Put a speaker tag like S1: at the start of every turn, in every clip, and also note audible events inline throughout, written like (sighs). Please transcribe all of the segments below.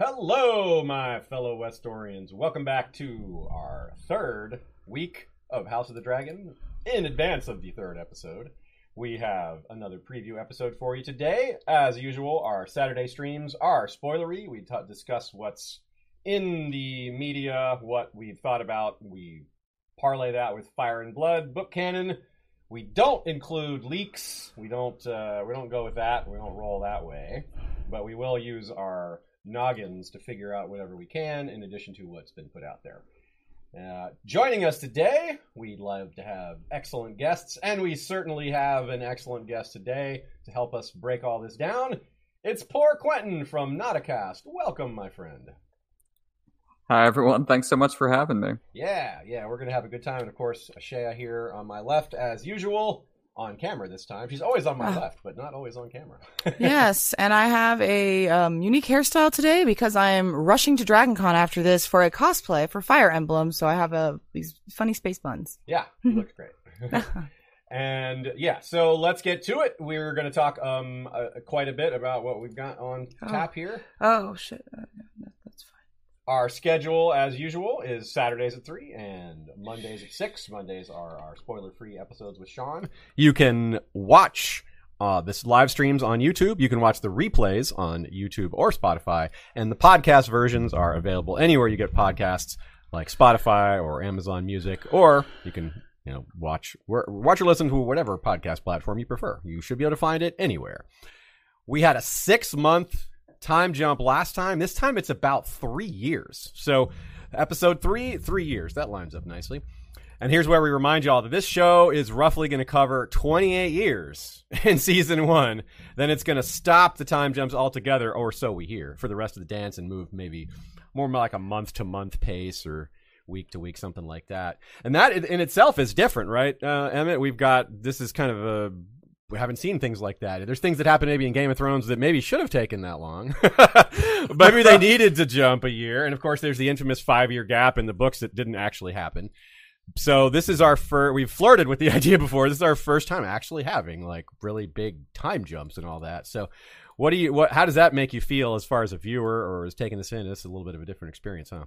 S1: Hello, my fellow Westorians. Welcome back to our third week of House of the Dragon. In advance of the third episode, we have another preview episode for you today. As usual, our Saturday streams are spoilery. We t- discuss what's in the media, what we've thought about. We parlay that with Fire and Blood book canon. We don't include leaks. We don't. Uh, we don't go with that. We don't roll that way. But we will use our noggins to figure out whatever we can in addition to what's been put out there. Uh, joining us today, we'd love to have excellent guests, and we certainly have an excellent guest today to help us break all this down. It's poor Quentin from Nauticast. Welcome, my friend.
S2: Hi, everyone. Thanks so much for having me.
S1: Yeah, yeah, we're going to have a good time. And of course, Shea here on my left, as usual, on camera this time. She's always on my
S3: Ah.
S1: left, but not always on camera. (laughs)
S3: yes, and I have a um, unique hairstyle today because I am rushing to DragonCon after this for a cosplay for Fire Emblem. So I have a these funny space buns.
S1: Yeah, (laughs) he looks great. (laughs) and yeah, so let's get to it. We're going to talk um uh, quite a bit about what we've got on
S3: Oh.
S1: tap here.
S3: Oh shit, Uh, no, that's fine.
S1: Our schedule, as usual, is Saturdays at 3 and Mondays at 6. Mondays are our spoiler free episodes with Sean. You can watch uh, this live streams on YouTube. You can watch the replays on YouTube or Spotify. And the podcast versions are available anywhere you get podcasts, like Spotify or Amazon Music, or you can. You know, watch watch or listen to whatever podcast platform you prefer. You should be able to find it anywhere. We had a six month time jump last time. This time it's about three years. So, episode three, three years. That lines up nicely. And here's where we remind y'all that this show is roughly going to cover 28 years (laughs) in season one. Then it's going to stop the time jumps altogether, or so we hear, for the rest of the dance and move maybe more like a month to month pace or week to week, something like that. And that in itself is different, right, uh, Emmett? We've got this is kind of a we haven't seen things like that. There's things that happen maybe in Game of Thrones that maybe should have taken that long. (laughs) maybe they (laughs) needed to jump a year. And of course, there's the infamous five year gap in the books that didn't actually happen. So this is our first. We've flirted with the (laughs) idea before. This is our first time actually having like really big time jumps and all that. So, what do you? What? How does that make you feel as far as a viewer or is taking this in? This is a little bit of a different experience, huh?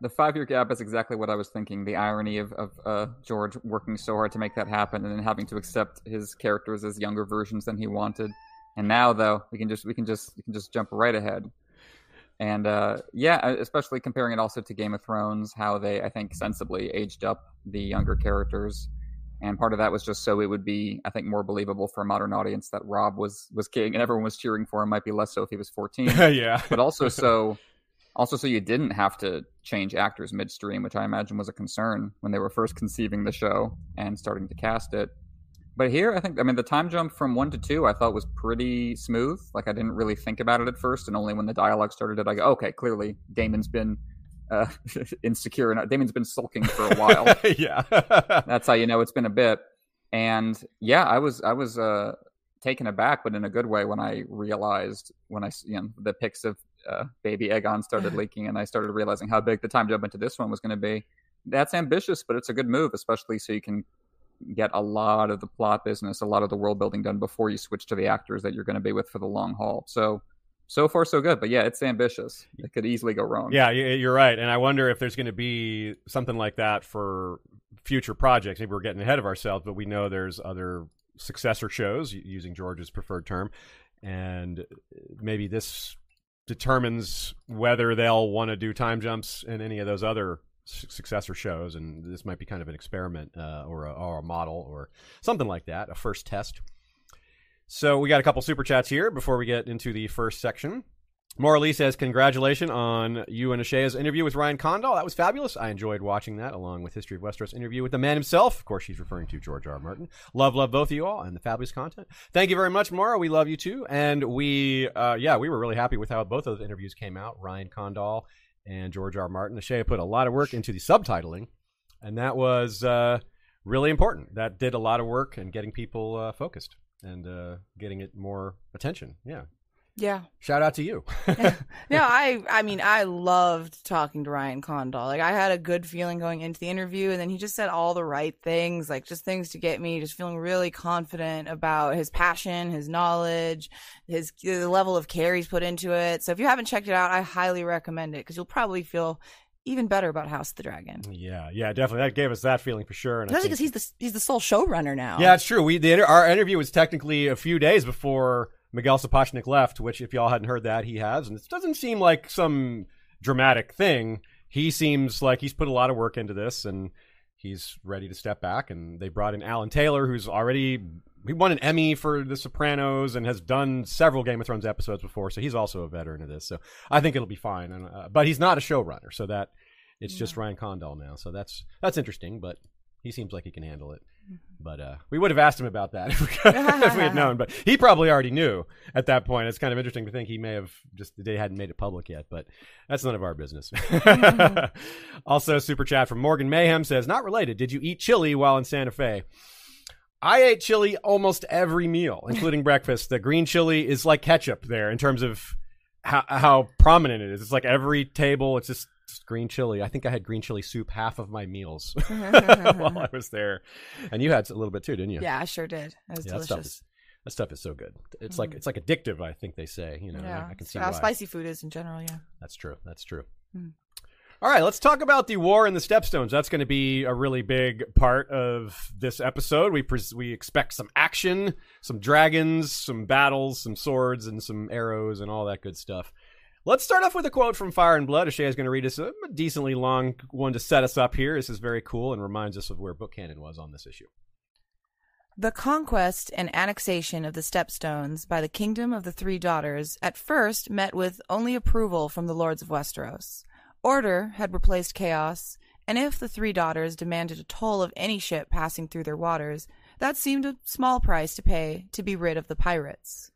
S2: The five year gap is exactly what I was thinking. The irony of, of uh, George working so hard to make that happen and then having to accept his characters as younger versions than he wanted. And now though, we can just we can just we can just jump right ahead. And uh, yeah, especially comparing it also to Game of Thrones, how they I think sensibly aged up the younger characters. And part of that was just so it would be, I think, more believable for a modern audience that Robb was was king and everyone was cheering for him. Might be less so if he was fourteen (laughs)
S1: yeah.
S2: but also so also so you didn't have to change actors midstream which i imagine was a concern when they were first conceiving the show and starting to cast it. But here i think i mean the time jump from one to two i thought was pretty smooth. Like i didn't really think about it at first and only when the dialogue started did i go okay clearly Daemon's been uh, (laughs) insecure and Daemon's been sulking for a while. (laughs)
S1: Yeah. (laughs)
S2: that's how you know it's been a bit. And yeah i was i was uh taken aback but in a good way when i realized when i you know the pics of uh, baby Aegon started (laughs) leaking and i started realizing how big the time jump into this one was going to be that's ambitious but it's a good move especially so you can get a lot of the plot business a lot of the world building done before you switch to the actors that you're going to be with for the long haul so so far so good but yeah it's ambitious it could easily go wrong
S1: Yeah, you're right. And I wonder if there's going to be something like that for future projects. Maybe we're getting ahead of ourselves, but we know there's other successor shows, using George's preferred term. And maybe this determines whether they'll want to do time jumps in any of those other successor shows, and this might be kind of an experiment uh, or, a, or a model or something like that, a first test. So we got a couple super chats here before we get into the first section. Morley says, Congratulations on you and Ashaya's interview with Ryan Condal. That was fabulous. I enjoyed watching that along with History of Westeros interview with the man himself. Of course, she's referring to George R. R. Martin. Love, love both of you all and the fabulous content. Thank you very much, Mara. We love you too. And we, uh, yeah, we were really happy with how both of those interviews came out. Ryan Condal and George R. R. Martin. Ashaya put a lot of work into the subtitling, and that was uh, really important. That did a lot of work in getting people uh, focused and uh, getting it more attention. Yeah.
S3: Yeah.
S1: Shout out to you. (laughs)
S3: no, (laughs) I I mean I loved talking to Ryan Condal. Like I had a good feeling going into the interview and then he just said all the right things, like just things to get me just feeling really confident about his passion, his knowledge, his the level of care he's put into it. So if you haven't checked it out, I highly recommend it cuz you'll probably feel even better about House of the Dragon.
S1: Yeah, yeah, definitely. That gave us that feeling for sure.
S3: And Especially because he's the he's the sole showrunner now.
S1: Yeah, it's true. We the our interview was technically a few days before Miguel Sapochnik left, which if y'all hadn't heard that, he has, and it doesn't seem like some dramatic thing. He seems like he's put a lot of work into this, and he's ready to step back. And they brought in Alan Taylor, who's already he won an Emmy for The Sopranos and has done several Game of Thrones episodes before, so he's also a veteran of this. So I think it'll be fine. And, uh, but he's not a showrunner, so that it's just Ryan Condal now. So that's that's interesting, but he seems like he can handle it. Mm-hmm. But uh, we would have asked him about that (laughs) if we, if (laughs) we, had known. But he probably already knew at that point. It's kind of interesting to think he may have just they hadn't made it public yet. But that's none of our business. Mm-hmm. (laughs) also, super chat from Morgan Mayhem says, "Not related. Did you eat chili while in Santa Fe?" I ate chili almost every meal, including breakfast. The green chili is like ketchup there in terms of how, how prominent it is. It's like every table. It's just green chili. I think I had green chili soup half of my meals (laughs) while I was there, and you had a little bit too, didn't you?
S3: Yeah, I sure did. It was yeah, delicious.
S1: That stuff, is, that stuff is so good. It's mm. like it's like addictive. I think they say. You know,
S3: yeah.
S1: I, I can see
S3: how spicy food is in general. Yeah,
S1: that's true. That's true. Mm. All right, let's talk about the war in the Stepstones. That's going to be a really big part of this episode. We pres- we expect some action, some dragons, some battles, some swords, and some arrows, and all that good stuff. Let's start off with a quote from Fire and Blood. Ashaya is going to read us a decently long one to set us up here. This is very cool and reminds us of where book canon was on this issue.
S3: The conquest and annexation of the Stepstones by the Kingdom of the Three Daughters at first met with only approval from the Lords of Westeros. Order had replaced chaos, and if the Three Daughters demanded a toll of any ship passing through their waters, that seemed a small price to pay to be rid of the pirates.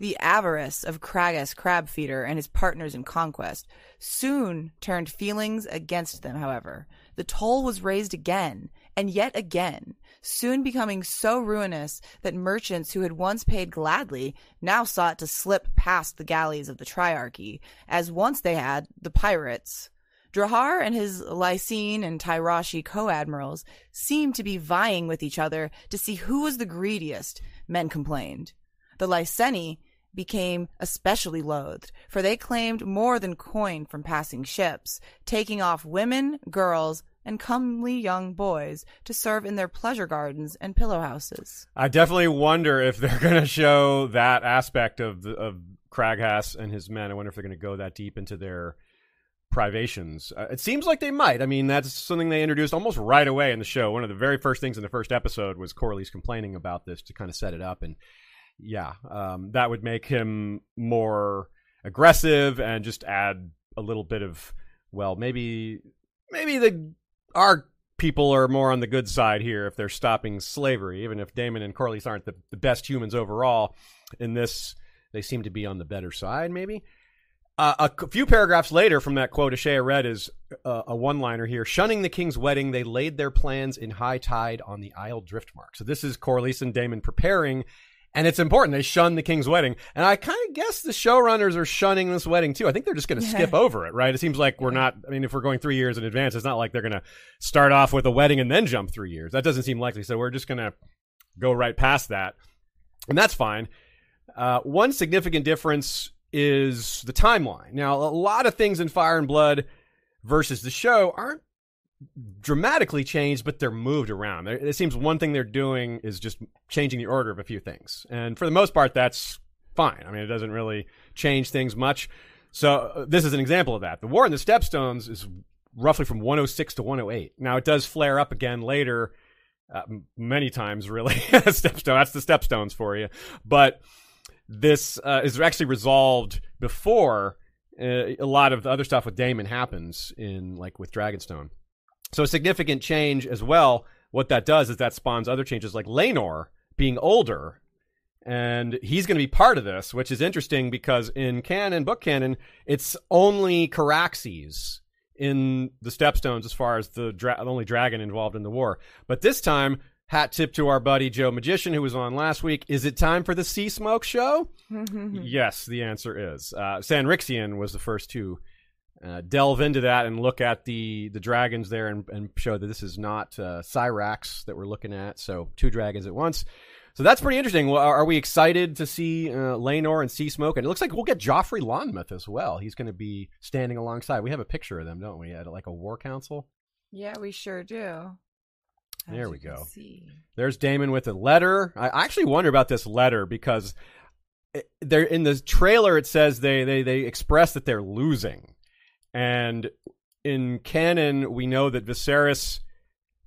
S3: The avarice of Craghas Crabfeeder and his partners in conquest soon turned feelings against them, however. The toll was raised again, and yet again, soon becoming so ruinous that merchants who had once paid gladly now sought to slip past the galleys of the Triarchy, as once they had the pirates. Drahar and his Lysene and Tyroshi co-admirals seemed to be vying with each other to see who was the greediest, men complained. The Lyseni became especially loathed, for they claimed more than coin from passing ships, taking off women, girls, and comely young boys to serve in their pleasure gardens and pillow houses.
S1: I definitely wonder if they're (laughs) going to show that aspect of of Craghas and his men. I wonder if they're going to go that deep into their privations. Uh, it seems like they might. I mean, that's something they introduced almost right away in the show. One of the very first things in the first episode was Corley's complaining about this to kind of set it up and yeah, um, that would make him more aggressive and just add a little bit of well, maybe maybe the our people are more on the good side here if they're stopping slavery, even if Daemon and Corlys aren't the, the best humans overall. In this, they seem to be on the better side, maybe. Uh, a few paragraphs later from that quote Ashaya read is uh, a one-liner here. Shunning the king's wedding, they laid their plans in high tide on the Isle Driftmark. So this is Corlys and Daemon preparing and it's important. They shun the king's wedding, and I kind of guess the showrunners are shunning this wedding too. I think they're just going to yeah. skip over it, right? It seems like we're not. I mean, if we're going three years in advance, it's not like they're going to start off with a wedding and then jump three years. That doesn't seem likely. So we're just going to go right past that, and that's fine. Uh, one significant difference is the timeline. Now, a lot of things in Fire and Blood versus the show aren't dramatically changed, but they're moved around. It seems one thing they're doing is just changing the order of a few things. And for the most part, that's fine. I mean, it doesn't really change things much. So uh, this is an example of that. The War in the Stepstones is roughly from 106 to 108. Now it does flare up again later, uh, many times really. (laughs) Stepstone, that's the Stepstones for you. But this uh, is actually resolved before uh, a lot of the other stuff with Daemon happens in like with Dragonstone. So a significant change as well. What that does is that spawns other changes like Laenor being older and he's going to be part of this, which is interesting because in canon, book canon, it's only Caraxes in the Stepstones as far as the dra- only dragon involved in the war. But this time, hat tip to our buddy Joe Magician, who was on last week. Is it time for the Sea Smoke show? (laughs) yes, the answer is. Uh, Sanrixian was the first to uh, delve into that and look at the the dragons there and, and show that this is not uh, Syrax that we're looking at. So two dragons at once. So that's pretty interesting. Well, are we excited to see uh, Laenor and Sea Smoke? And it looks like we'll get Joffrey Lonmouth as well. He's going to be standing alongside. We have a picture of them, don't we? At like a war council.
S3: Yeah, we sure do. As
S1: there we go.
S3: see.
S1: There's Daemon with a letter. I actually wonder about this letter because it- they're in the trailer. It says they they they express that they're losing, and in canon we know that Viserys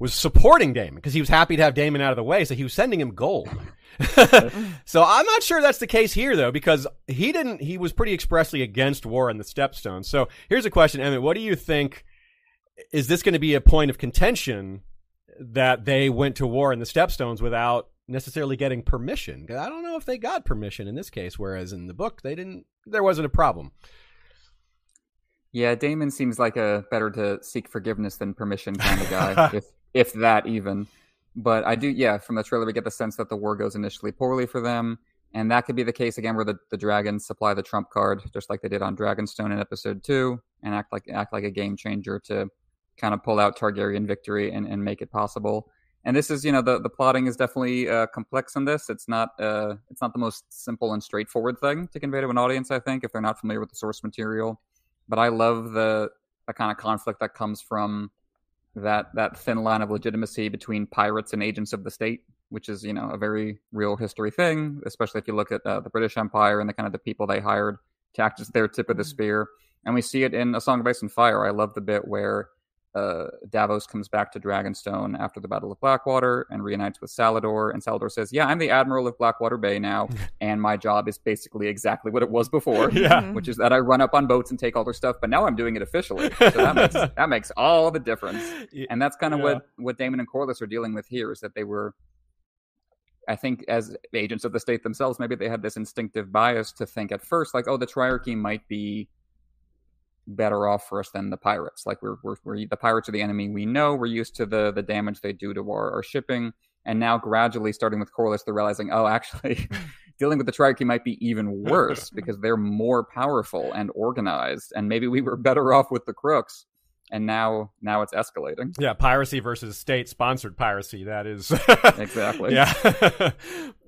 S1: was supporting Daemon because he was happy to have Daemon out of the way, so he was sending him gold. (laughs) so I'm not sure that's the case here though, because he didn't. He was pretty expressly against war in the Stepstones. So here's a question, Emmett. What do you think? Is this going to be a point of contention that they went to war in the Stepstones without necessarily getting permission? I don't know if they got permission in this case, whereas in the book they didn't. There wasn't a problem.
S2: Yeah, Daemon seems like a better to seek forgiveness than permission kind of guy, (laughs) if if that even. But I do, yeah, from the trailer we get the sense that the war goes initially poorly for them, and that could be the case again where the, the dragons supply the trump card, just like they did on Dragonstone in episode two, and act like act like a game changer to kind of pull out Targaryen victory and, and make it possible. And this is, you know, the, the plotting is definitely uh, complex in this. It's not uh, it's not the most simple and straightforward thing to convey to an audience. I think if they're not familiar with the source material, but I love the the kind of conflict that comes from that that thin line of legitimacy between pirates and agents of the state, which is you know a very real history thing, especially if you look at uh, the British Empire and the kind of the people they hired to act as their tip of the spear. And we see it in A Song of Ice and Fire. I love the bit where uh, Davos comes back to Dragonstone after the Battle of Blackwater and reunites with Salladhor. And Salladhor says, "Yeah, I'm the Admiral of Blackwater Bay now, (laughs) and my job is basically exactly what it was before, (laughs)
S1: Yeah.
S2: which is that I run up on boats and take all their stuff. But now I'm doing it officially, (laughs) so that makes that makes all the difference. And that's kind of
S1: Yeah.
S2: what what Daemon and Corlys are dealing with here is that they were. I think as agents of the state themselves, maybe they had this instinctive bias to think at first, like, oh, the triarchy might be better off for us than the pirates. Like we're, we're, we're the pirates are the enemy we know. We're used to the the damage they do to our, our shipping, and now gradually, starting with Corlys, they're realizing, oh, actually, (laughs) dealing with the triarchy might be even worse (laughs) because they're more powerful and organized, and maybe we were better off with the crooks. And now, now it's escalating.
S1: Yeah, piracy versus state-sponsored piracy. That is (laughs)
S2: Exactly.
S1: Yeah, a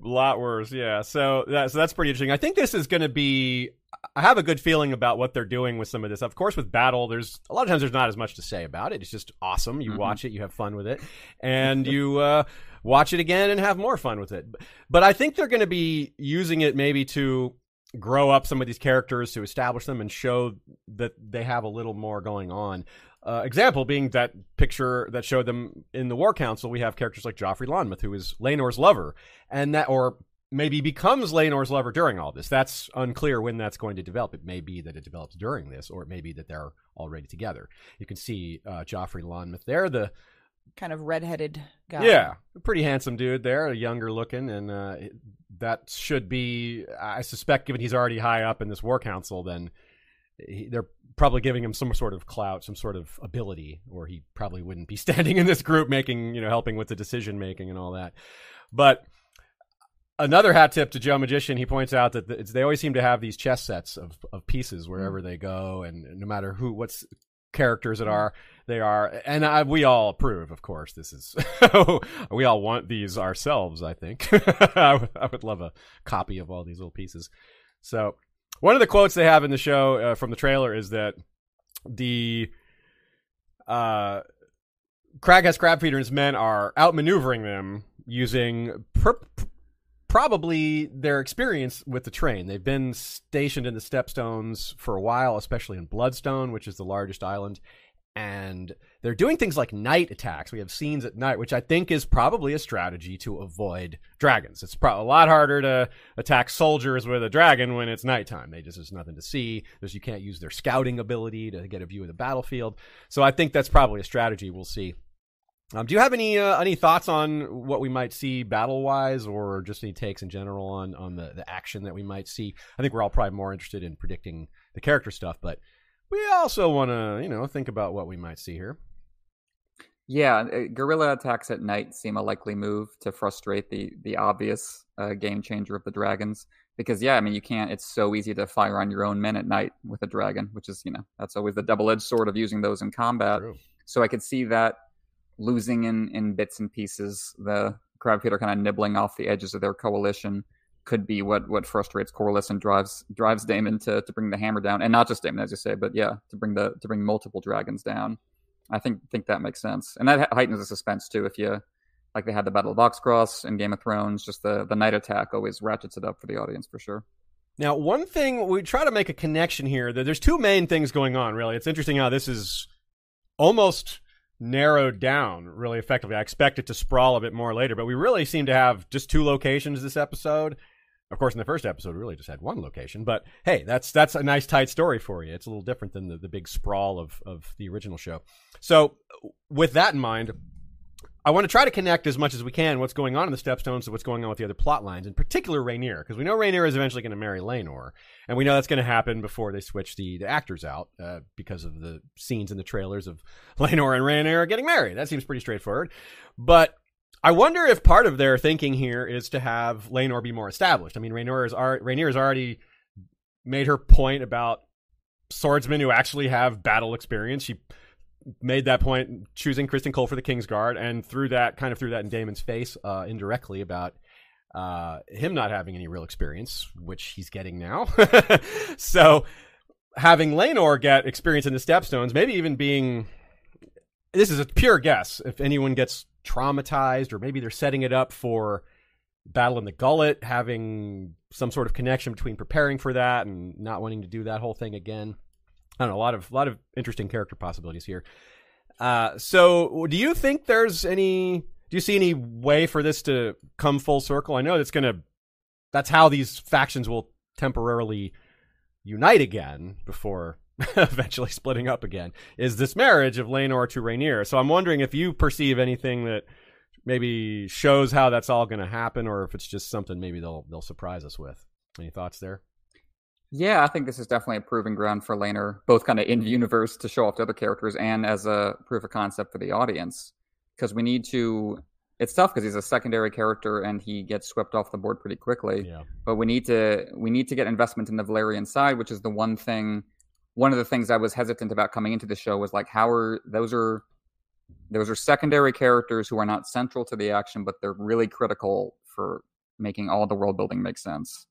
S1: (laughs) lot worse. Yeah, so that, so that's pretty interesting. I think this is going to be. I have a good feeling about what they're doing with some of this. Of course, with battle, there's a lot of times there's not as much to say about it. It's just awesome. You
S2: Mhm.
S1: watch it, you have fun with it, and you uh, watch it again and have more fun with it. But I think they're going to be using it maybe to grow up some of these characters to establish them and show that they have a little more going on. Uh, example being that picture that showed them in the War Council, we have characters like Joffrey Lonmouth, who is Laenor's lover, and that, or maybe becomes Laenor's lover during all this. That's unclear when that's going to develop. It may be that it develops during this, or it may be that they're already together. You can see uh, Joffrey Lonmouth there, the
S3: Kind of redheaded guy.
S1: yeah, pretty handsome dude there, younger looking, and uh, that should be. I suspect, given he's already high up in this war council, then he, they're probably giving him some sort of clout, some sort of ability, or he probably wouldn't be (laughs) standing in this group, making you know, helping with the decision making and all that. But another hat tip to Joe Magician, he points out that it's, they always seem to have these chess sets of of pieces mm-hmm. wherever they go, and no matter who, what's characters it mm-hmm. are they are and I, we all approve of course this is (laughs) we all want these ourselves i think. (laughs) I, would, I would love a copy of all these little pieces. So one of the quotes they have in the show uh, from the trailer is that the uh has Crabfeeder and his men are outmaneuvering them using per- probably their experience with the train. They've been stationed in the Stepstones for a while, especially in Bloodstone, which is the largest island. And they're doing things like night attacks. We have scenes at night, which I think is probably a strategy to avoid dragons. It's pro- a lot harder to attack soldiers with a dragon when it's nighttime. They just there's nothing to see. There's you can't use their scouting ability to get a view of the battlefield. So I think that's probably a strategy we'll see um, do you have any uh, any thoughts on what we might see battle wise, or just any takes in general on on the, the action that we might see? I think we're all probably more interested in predicting the character stuff, but we also want to you know think about what we might see here.
S2: Yeah, uh, guerrilla attacks at night seem a likely move to frustrate the the obvious uh, game changer of the dragons. Because yeah, I mean you can't. It's so easy to fire on your own men at night with a dragon, which is you know that's always the double edged sword of using those in combat. True. So I could see that losing in, in bits and pieces. The Crabfeet are kind of nibbling off the edges of their coalition. Could be what what frustrates Corlys and drives drives Daemon to, to bring the hammer down, and not just Daemon, as you say, but yeah, to bring the to bring multiple dragons down. I think think that makes sense, and that heightens the suspense too. If you like, they had the Battle of Oxcross in Game of Thrones, just the the night attack always ratchets it up for the audience for sure.
S1: Now, one thing we try to make a connection here. That there's two main things going on. Really, it's interesting how this is almost narrowed down really effectively. I expect it to sprawl a bit more later, but we really seem to have just two locations this episode. Of course, in the first episode, we really just had one location, but hey, that's that's a nice tight story for you. It's a little different than the, the big sprawl of, of the original show. So, with that in mind, I want to try to connect as much as we can what's going on in the Stepstones to what's going on with the other plot lines, in particular Rhaenyra, because we know Rhaenyra is eventually going to marry Laenor, and we know that's going to happen before they switch the, the actors out uh, because of the scenes in the trailers of (laughs) Laenor and Rhaenyra getting married. That seems pretty straightforward. But I wonder if part of their thinking here is to have Laenor be more established. I mean, Rhaenyra is, Rhaenyra has already made her point about swordsmen who actually have battle experience. She made that point choosing Criston Cole for the Kingsguard, and threw that kind of threw that in Daemon's face uh, indirectly about uh, him not having any real experience, which he's getting now. (laughs) so having Laenor get experience in the Stepstones, maybe even being this is a pure guess. If anyone gets traumatized, or maybe they're setting it up for Battle in the Gullet, having some sort of connection between preparing for that and not wanting to do that whole thing again. I don't know, a lot of a lot of interesting character possibilities here. Uh, so, do you think there's any? Do you see any way for this to come full circle? I know it's gonna. That's how these factions will temporarily unite again before (laughs) eventually splitting up again. Is this marriage of Laenor to Rhaenyra? So I'm wondering if you perceive anything that maybe shows how that's all going to happen, or if it's just something maybe they'll they'll surprise us with. Any thoughts there?
S2: Yeah, I think this is definitely a proving ground for Laenor, both kind of in the universe to show off to other characters and as a proof of concept for the audience. Because we need to. It's tough because he's a secondary character and he gets swept off the board pretty quickly. Yeah. But we need to we need to get investment in the Valyrian side, which is the one thing. One of the things I was hesitant about coming into the show was like, how are those are those are secondary characters who are not central to the action, but they're really critical for making all the world building make sense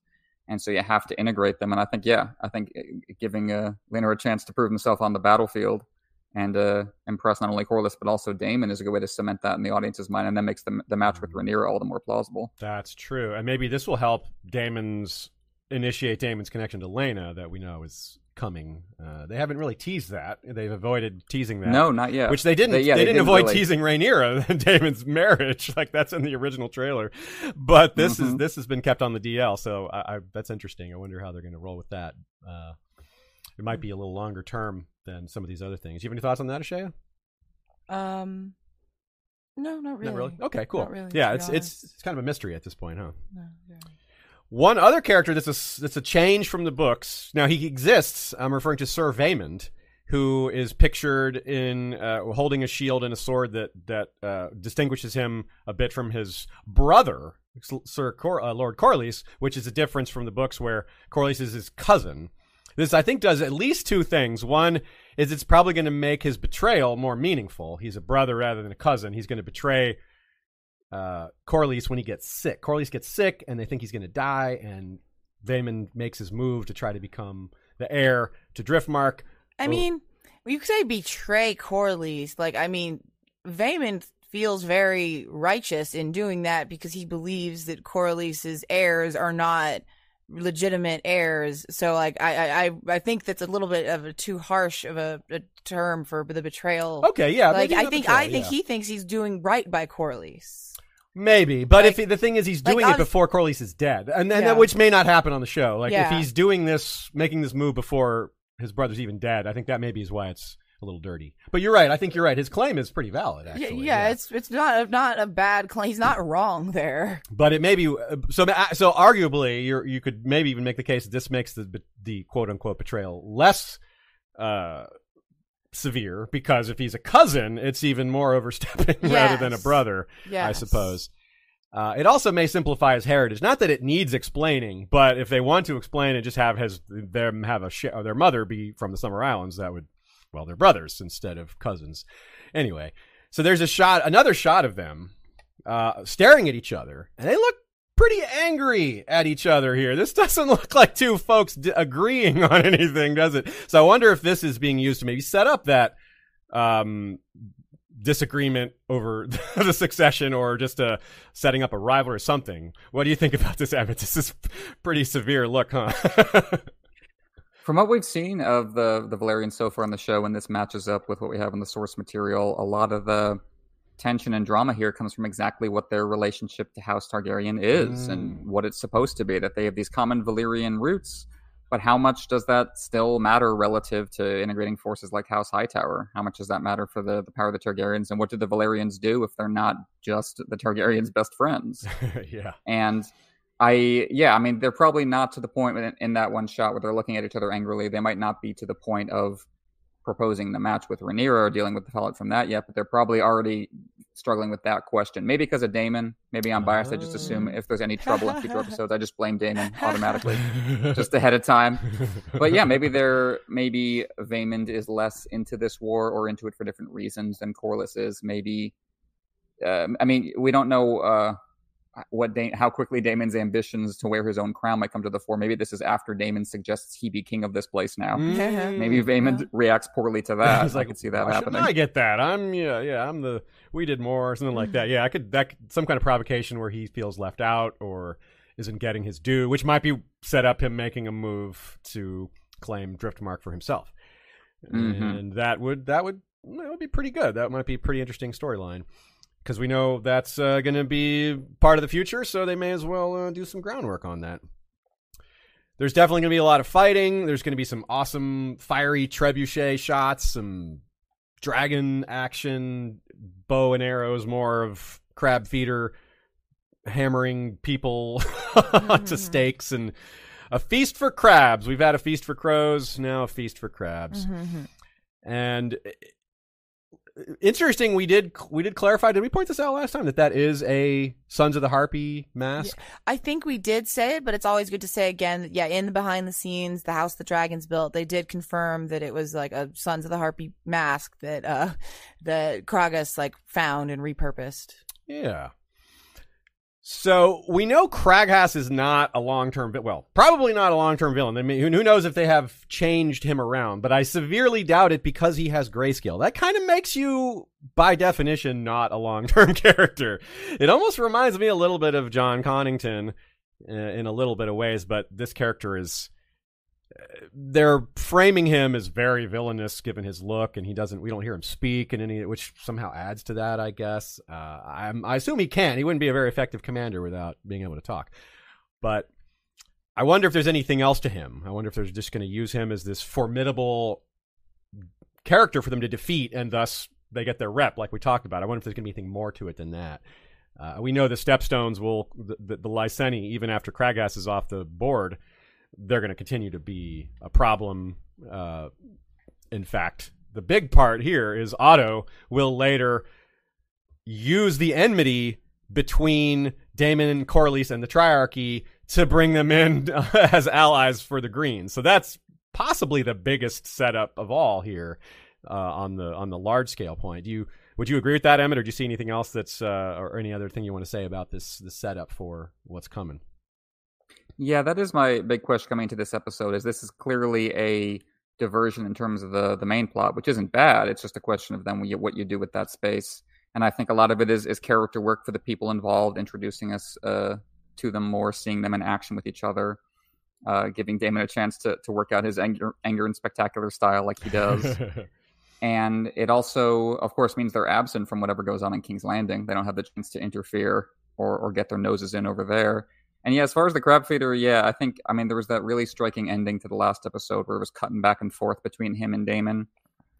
S2: and so you have to integrate them. And I think, yeah, I think uh, giving uh, a chance to prove himself on the battlefield and uh, impress not only Corlys but also Daemon is a good way to cement that in the audience's mind, and that makes the the match with mm-hmm. Rhaenyra all the more plausible.
S1: That's true, and maybe this will help Daemon's initiate Daemon's connection to Laena that we know is coming. Uh, they haven't really teased that. They've avoided teasing that.
S2: No, not yet.
S1: Which they didn't. They, yeah, they, they didn't, didn't, avoid really... teasing Rhaenyra and (laughs) Daemon's marriage, like that's in the original trailer. But this mm-hmm. is this has been kept on the DL, so I, I, that's interesting. I wonder how they're going to roll with that. Uh, it might be a little longer term than some of these other things. You have any thoughts on that, Ashaya?
S3: Um. No, not really.
S1: Not really. Okay, cool.
S3: Really,
S1: yeah, it's, it's it's kind of a mystery at this point, huh? No, yeah. One other character that's a, that's a change from the books. Now he exists. I'm referring to Sir Vaemond, who is pictured in uh, holding a shield and a sword that that uh, distinguishes him a bit from his brother, Sir Cor- uh, Lord Corlys, which is a difference from the books where Corlys is his cousin. This, I think, does at least two things. One is it's probably going to make his betrayal more meaningful. He's a brother rather than a cousin. He's going to betray uh, Corlys when he gets sick. Corlys gets sick, and they think he's going to die, and Vaemond makes his move to try to become the heir to Driftmark.
S3: I oh. mean, you could say betray Corlys. Like, I mean, Vaemond feels very righteous in doing that because he believes that Corlys's heirs are not legitimate heirs. So like I I I think that's a little bit of a too harsh of a, a term for the betrayal.
S1: Okay, yeah.
S3: Like I think
S1: betrayal,
S3: I think
S1: yeah.
S3: he thinks he's doing right by Corlys.
S1: Maybe, but
S3: Like-
S1: if he, the thing is, he's doing
S3: I
S1: it before Corlys is dead, and then
S3: Yeah.
S1: which may not happen on the show. Like if he's doing this, making this move before his brother's even dead, I think that maybe is why it's a little dirty. But you're right. I think you're right. His claim is pretty valid,
S3: Yeah,
S1: actually.
S3: yeah, it's it's not a, not a bad claim. He's not wrong there.
S1: but it may be so. So arguably, you you could maybe even make the case that this makes the the quote unquote betrayal less uh, severe because if he's a cousin, it's even more overstepping (laughs) rather than a
S3: Yes.
S1: brother. I suppose. Uh, it also may simplify his heritage. Not that it needs explaining, but if they want to explain it, just have his them have a sh- their mother be from the Summer Islands. That would, well, they're brothers instead of cousins. Anyway, so there's a shot, another shot of them uh, staring at each other, and they look pretty angry at each other here. This (laughs) doesn't look like two folks d- agreeing on anything, does it? So I wonder if this is being used to maybe set up that um, disagreement over (laughs) the succession or just uh, setting up a rival or something. What do you think about this, Emmett? This is (laughs) pretty severe look, huh?
S2: From what we've seen of the the Velaryons so far on the show, and this matches up with what we have in the source material, a lot of the tension and drama here comes from exactly what their relationship to House Targaryen is and mm. what it's supposed to be. That they have these common Valyrian roots, but how much does that still matter relative to integrating forces like House Hightower? How much does that matter for the, the power of the Targaryens? And what do the Velaryons do if they're not just the Targaryens' best friends? (laughs)
S1: yeah.
S2: And I, yeah, I mean, they're probably not to the point in, in that one shot where they're looking at each other angrily. They might not be to the point of proposing the match with Rhaenyra or dealing with the fallout from that yet, but they're probably already struggling with that question. Maybe because of Daemon. Maybe I'm biased. I just assume if there's any trouble in future episodes, I just blame Daemon (laughs) automatically, just ahead of time. But yeah, maybe they're maybe Vaemond is less into this war or into it for different reasons than Corlys is. Maybe, um, I mean, we don't know. Uh, what da- how quickly Daemon's ambitions to wear his own crown might come to the fore. Maybe this is after Daemon suggests he be king of this place now.
S1: Mm.
S2: Maybe Vaemond reacts poorly to that. (laughs)
S1: He's
S2: I could see that
S1: "Why shouldn't
S2: happening.
S1: I get that. I'm yeah, yeah. I'm the we did more or something like that. Yeah, I could that some kind of provocation where he feels left out or isn't getting his due, which might be set up him making a move to claim Driftmark for himself,
S2: Mhm.
S1: and that would that would that would be pretty good. That might be a pretty interesting storyline because we know that's uh, going to be part of the future, so they may as well uh, do some groundwork on that. There's definitely going to be a lot of fighting. There's going to be some awesome fiery trebuchet shots, some dragon action, bow and arrows, more of crab feeder hammering people (laughs) to stakes and a feast for crabs. We've had a feast for crows, now a feast for crabs. And uh, interesting, we did we did clarify. Did we point this out last time that that is a Sons of the Harpy mask?
S3: I think we did say it, but it's always good to say again. that, Yeah, in the behind the scenes, the house the dragons built, they did confirm that it was like a Sons of the Harpy mask that uh that Craghas like found and repurposed.
S1: Yeah. So we know Craghas is not a long-term well, probably not a long-term villain. I mean, who who knows if they have changed him around? But I severely doubt it because he has grayscale. That kind of makes you, by definition, not a long-term (laughs) character. It almost reminds me a little bit of Jon Connington uh, in a little bit of ways, but this character is. They're framing him as very villainous given his look, and he doesn't. We don't hear him speak, and any which somehow adds to that, I guess. Uh, I assume he can. He wouldn't be a very effective commander without being able to talk. But I wonder if there's anything else to him. I wonder if they're just going to use him as this formidable character for them to defeat, and thus they get their rep, like we talked about. I wonder if there's going to be anything more to it than that. Uh, we know the Stepstones will, the, the, the Lyseni, even after Craghas is off the board, they're going to continue to be a problem. Uh, in fact, the big part here is Otto will later use the enmity between Daemon Corlys and the Triarchy to bring them in (laughs) as allies for the Greens. So that's possibly the biggest setup of all here uh, on the on the large scale point. Do you would you agree with that, Emmett, or do you see anything else that's uh, or any other thing you want to say about this this setup for what's coming?
S2: Yeah, that is my big question coming into this episode. Is this is clearly a diversion in terms of the the main plot, which isn't bad. It's just a question of then what you, do with that space. and I think a lot of it is is character work for the people involved, introducing us uh, to them more, seeing them in action with each other, uh, giving Daemon a chance to to work out his anger, anger and spectacular style like he does. (laughs) and it also, of course, means they're absent from whatever goes on in King's Landing. They don't have the chance to interfere or or get their noses in over there. And yeah, as far as the crab feeder, yeah, I think I mean there was that really striking ending to the last episode where it was cutting back and forth between him and Daemon,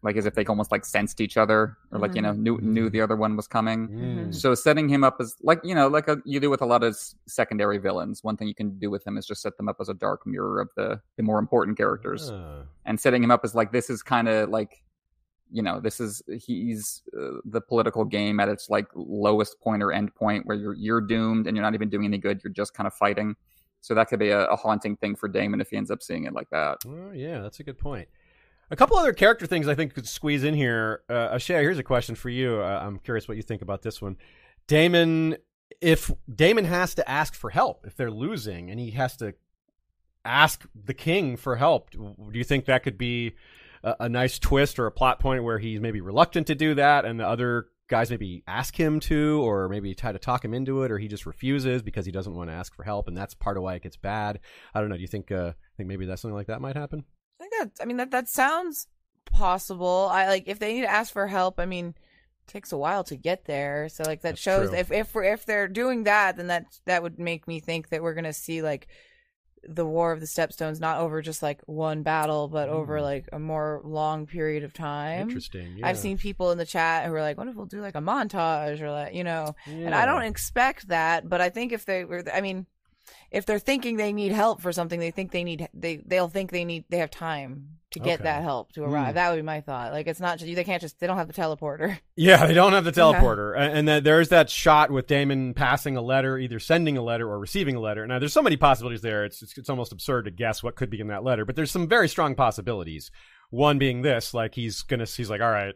S2: like as if they almost like sensed each other or like mm-hmm. you know knew knew the other one was coming mm-hmm. so setting him up as like you know like a, you do with a lot of secondary villains one thing you can do with him is just set them up as a dark mirror of the the more important characters uh. and setting him up as like this is kind of like you know this is he's uh, the political game at its like lowest point or end point where you're you're doomed and you're not even doing any good you're just kind of fighting so that could be a, a haunting thing for Daemon if he ends up seeing it like that.
S1: Oh yeah, that's a good point. A couple other character things I think could squeeze in here. Uh, Ashay, here's a question for you. Uh, I'm curious what you think about this one. Daemon if Daemon has to ask for help if they're losing, and he has to ask the king for help, do you think that could be a, a nice twist or a plot point where he's maybe reluctant to do that, and the other guys maybe ask him to, or maybe try to talk him into it, or he just refuses because he doesn't want to ask for help, and that's part of why it gets bad. I don't know. Do you think uh, think maybe that something like that might happen?
S3: I think that I mean that that sounds possible. I like if they need to ask for help. I mean, it takes a while to get there. So like that That's shows true. if if we're, if they're doing that, then that that would make me think that we're gonna see like the War of the Stepstones not over just like one battle, but mm. over like a more long period of time.
S1: Interesting. Yeah.
S3: I've seen people in the chat who are like, "What if we'll do like a montage or like you know?" Yeah. And I don't expect that, but I think if they were, I mean, if they're thinking they need help for something, they think they need they they'll think they need they have time to get okay. that help to arrive. Mm. That would be my thought. Like it's not just they can't just they don't have the teleporter. (laughs)
S1: Yeah, they don't have the teleporter, yeah. and, then there's that shot with Daemon passing a letter, either sending a letter or receiving a letter. Now there's so many possibilities there. It's it's, it's almost absurd to guess what could be in that letter, but there's some very strong possibilities. One being this, like he's gonna he's like, all right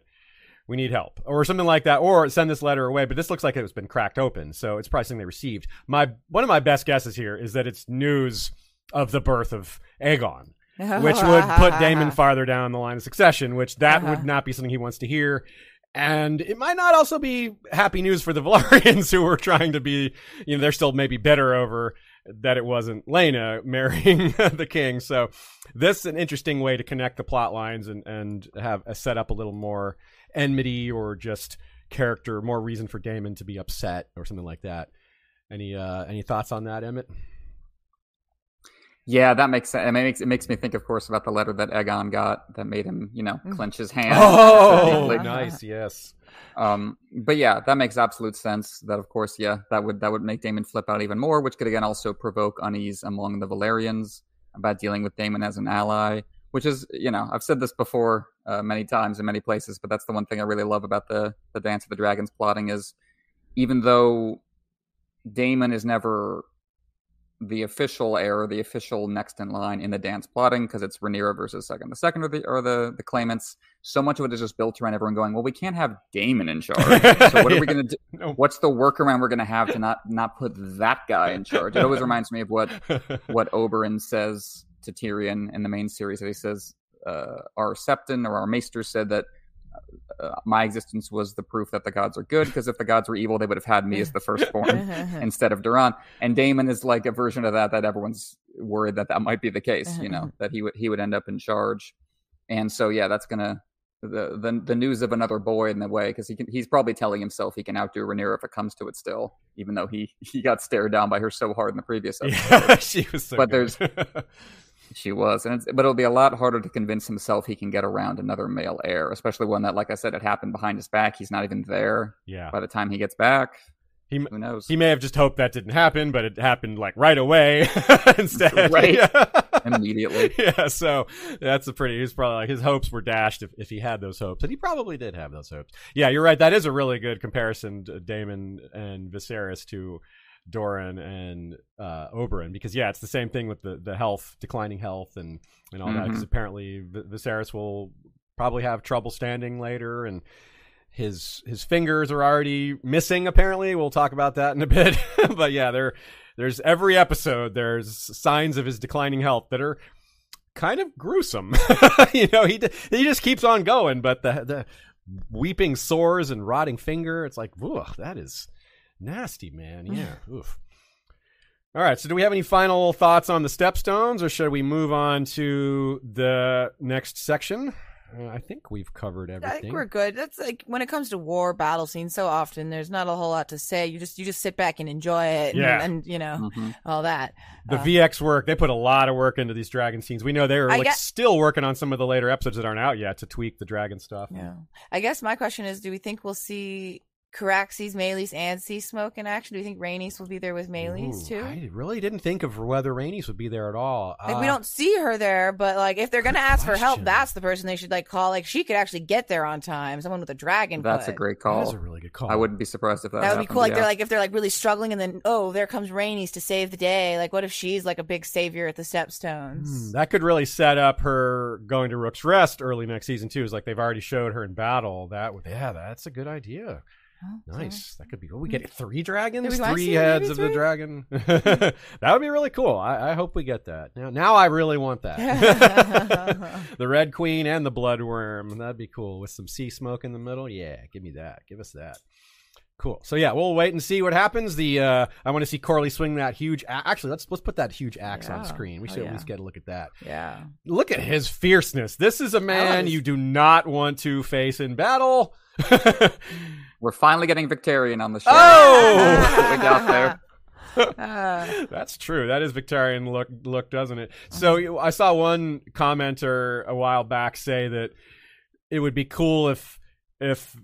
S1: we need help or something like that or send this letter away but this looks like it's been cracked open so it's probably something they received my one of my best guesses here is that it's news of the birth of aegon (laughs) which would put Daemon (laughs) farther down the line of succession which that uh-huh. would not be something he wants to hear and it might not also be happy news for the (laughs) Velaryons who were trying to be, you know, they're still maybe bitter over that it wasn't Laena marrying the king. So this is an interesting way to connect the plot lines and, and have a set up a little more enmity or just character, more reason for Daemon to be upset or something like that. Any uh, any thoughts on that, Emmett?
S2: Yeah, that makes sense. It makes it makes me think, of course, about the letter that Aegon got that made him, you know, mm. clench his hand.
S1: Oh, (laughs) nice, yes.
S2: Um, but yeah, that makes absolute sense. That, of course, yeah, that would that would make Daemon flip out even more, which could again also provoke unease among the Velaryons about dealing with Daemon as an ally which is you know I've said this before uh, many times in many places, but that's the one thing I really love about the the Dance of the Dragons plotting is even though Daemon is never the official heir, the official next in line in the dance plotting because it's Rhaenyra versus second. The second or the or the the claimants. So much of it is just built around everyone going, well, we can't have Daemon in charge. (laughs) So what are yeah. we going to do? No. What's the workaround we're going to have to not not put that guy in charge? It always reminds me of what (laughs) what Oberyn says to Tyrion in the main series that he says uh, our Septon or our Maester said that uh, my existence was the proof that the gods are good because if the gods were evil they would have had me as the firstborn (laughs) (laughs) instead of Doran and Daemon is like a version of that that everyone's worried that that might be the case you know that he would he would end up in charge. And so yeah that's gonna the the, the news of another boy in the way because he can he's probably telling himself he can outdo Rhaenyra if it comes to it still even though he (laughs) he got stared down by her so hard in the previous episode.
S1: yeah, she was so
S2: but
S1: good.
S2: there's She was, and but it'll be a lot harder to convince himself he can get around another male heir, especially one that, like I said, it happened behind his back. He's not even there.
S1: Yeah.
S2: By the time he gets back,
S1: he,
S2: who knows?
S1: He may have just hoped that didn't happen, but it happened like right away (laughs) instead.
S2: Right. (laughs) Immediately. (laughs)
S1: Yeah. So that's a pretty. He's probably like his hopes were dashed if, if he had those hopes, and he probably did have those hopes. Yeah, you're right. That is a really good comparison, Daemon and Viserys to Doran and uh, Oberyn because yeah, it's the same thing with the the health, declining health, and and all mm-hmm. that. Because apparently v- Viserys will probably have trouble standing later, and his his fingers are already missing. Apparently, we'll talk about that in a bit. (laughs) but yeah, there there's every episode there's signs of his declining health that are kind of gruesome. (laughs) you know, he he just keeps on going, but the the weeping sores and rotting finger. It's like, ugh, that is nasty, man. Yeah, oof. All right. So, do we have any final thoughts on the stepstones, or should we move on to the next section? Uh, I think we've covered everything.
S3: I think we're good. That's like when it comes to war battle scenes. So often there's not a whole lot to say. You just you just sit back and enjoy it. And,
S1: Yeah.
S3: and you know
S2: Mhm.
S3: all that.
S1: the
S3: Uh,
S1: VX work, they put a lot of work into these dragon scenes. We know they were like
S3: get-
S1: still working on some of the later episodes that aren't out yet to tweak the dragon stuff.
S3: Yeah. I guess my question is: Do we think we'll see Caraxes, Meleys, and Sea Smoke in action? Do you think Rhaenys will be there with Meleys
S1: Ooh,
S3: too?
S1: I really didn't think of whether Rhaenys would be there at all.
S3: Like we
S1: Uh,
S3: don't see her there, but like if they're gonna
S1: Good
S3: ask for help, that's the person they should like call. Like she could actually get there on time. Someone with a dragon.
S2: That's a great call.
S1: is a really good call.
S2: I wouldn't be surprised if that.
S3: That would be cool. Like
S2: yeah.
S3: they're like if they're like really struggling, and then oh, there comes Rhaenys to save the day. Like what if she's like a big savior at the Stepstones?
S1: Hmm, that could really set up her going to Rook's Rest early next season too. Is like they've already showed her in battle. That would, yeah, that's a good idea.
S3: Oh,
S1: Nice. That could be. Oh, we get three dragons,
S3: Maybe we might
S1: three heads of the
S3: three?
S1: dragon. (laughs) (laughs) that would be really cool. I, I hope we get that. Now, now I really want that. (laughs) the Red Queen and the Blood Wyrm. That'd be cool with some sea smoke in the middle. Yeah, give me that. Give us that. Cool. So yeah, we'll wait and see what happens. The uh, I want to see Corlys swing that huge. A- Actually, let's let's put that huge axe on screen. We
S3: Oh,
S1: should at least get a look at that.
S3: yeah.
S1: Look at his fierceness. This is a man you do not want to face in battle. (laughs)
S2: We're finally getting Victorian on the show.
S1: Oh!
S2: We got there. (laughs)
S1: That's true. That is Victorian look, look, doesn't it? So I saw one commenter a while back say that it would be cool if if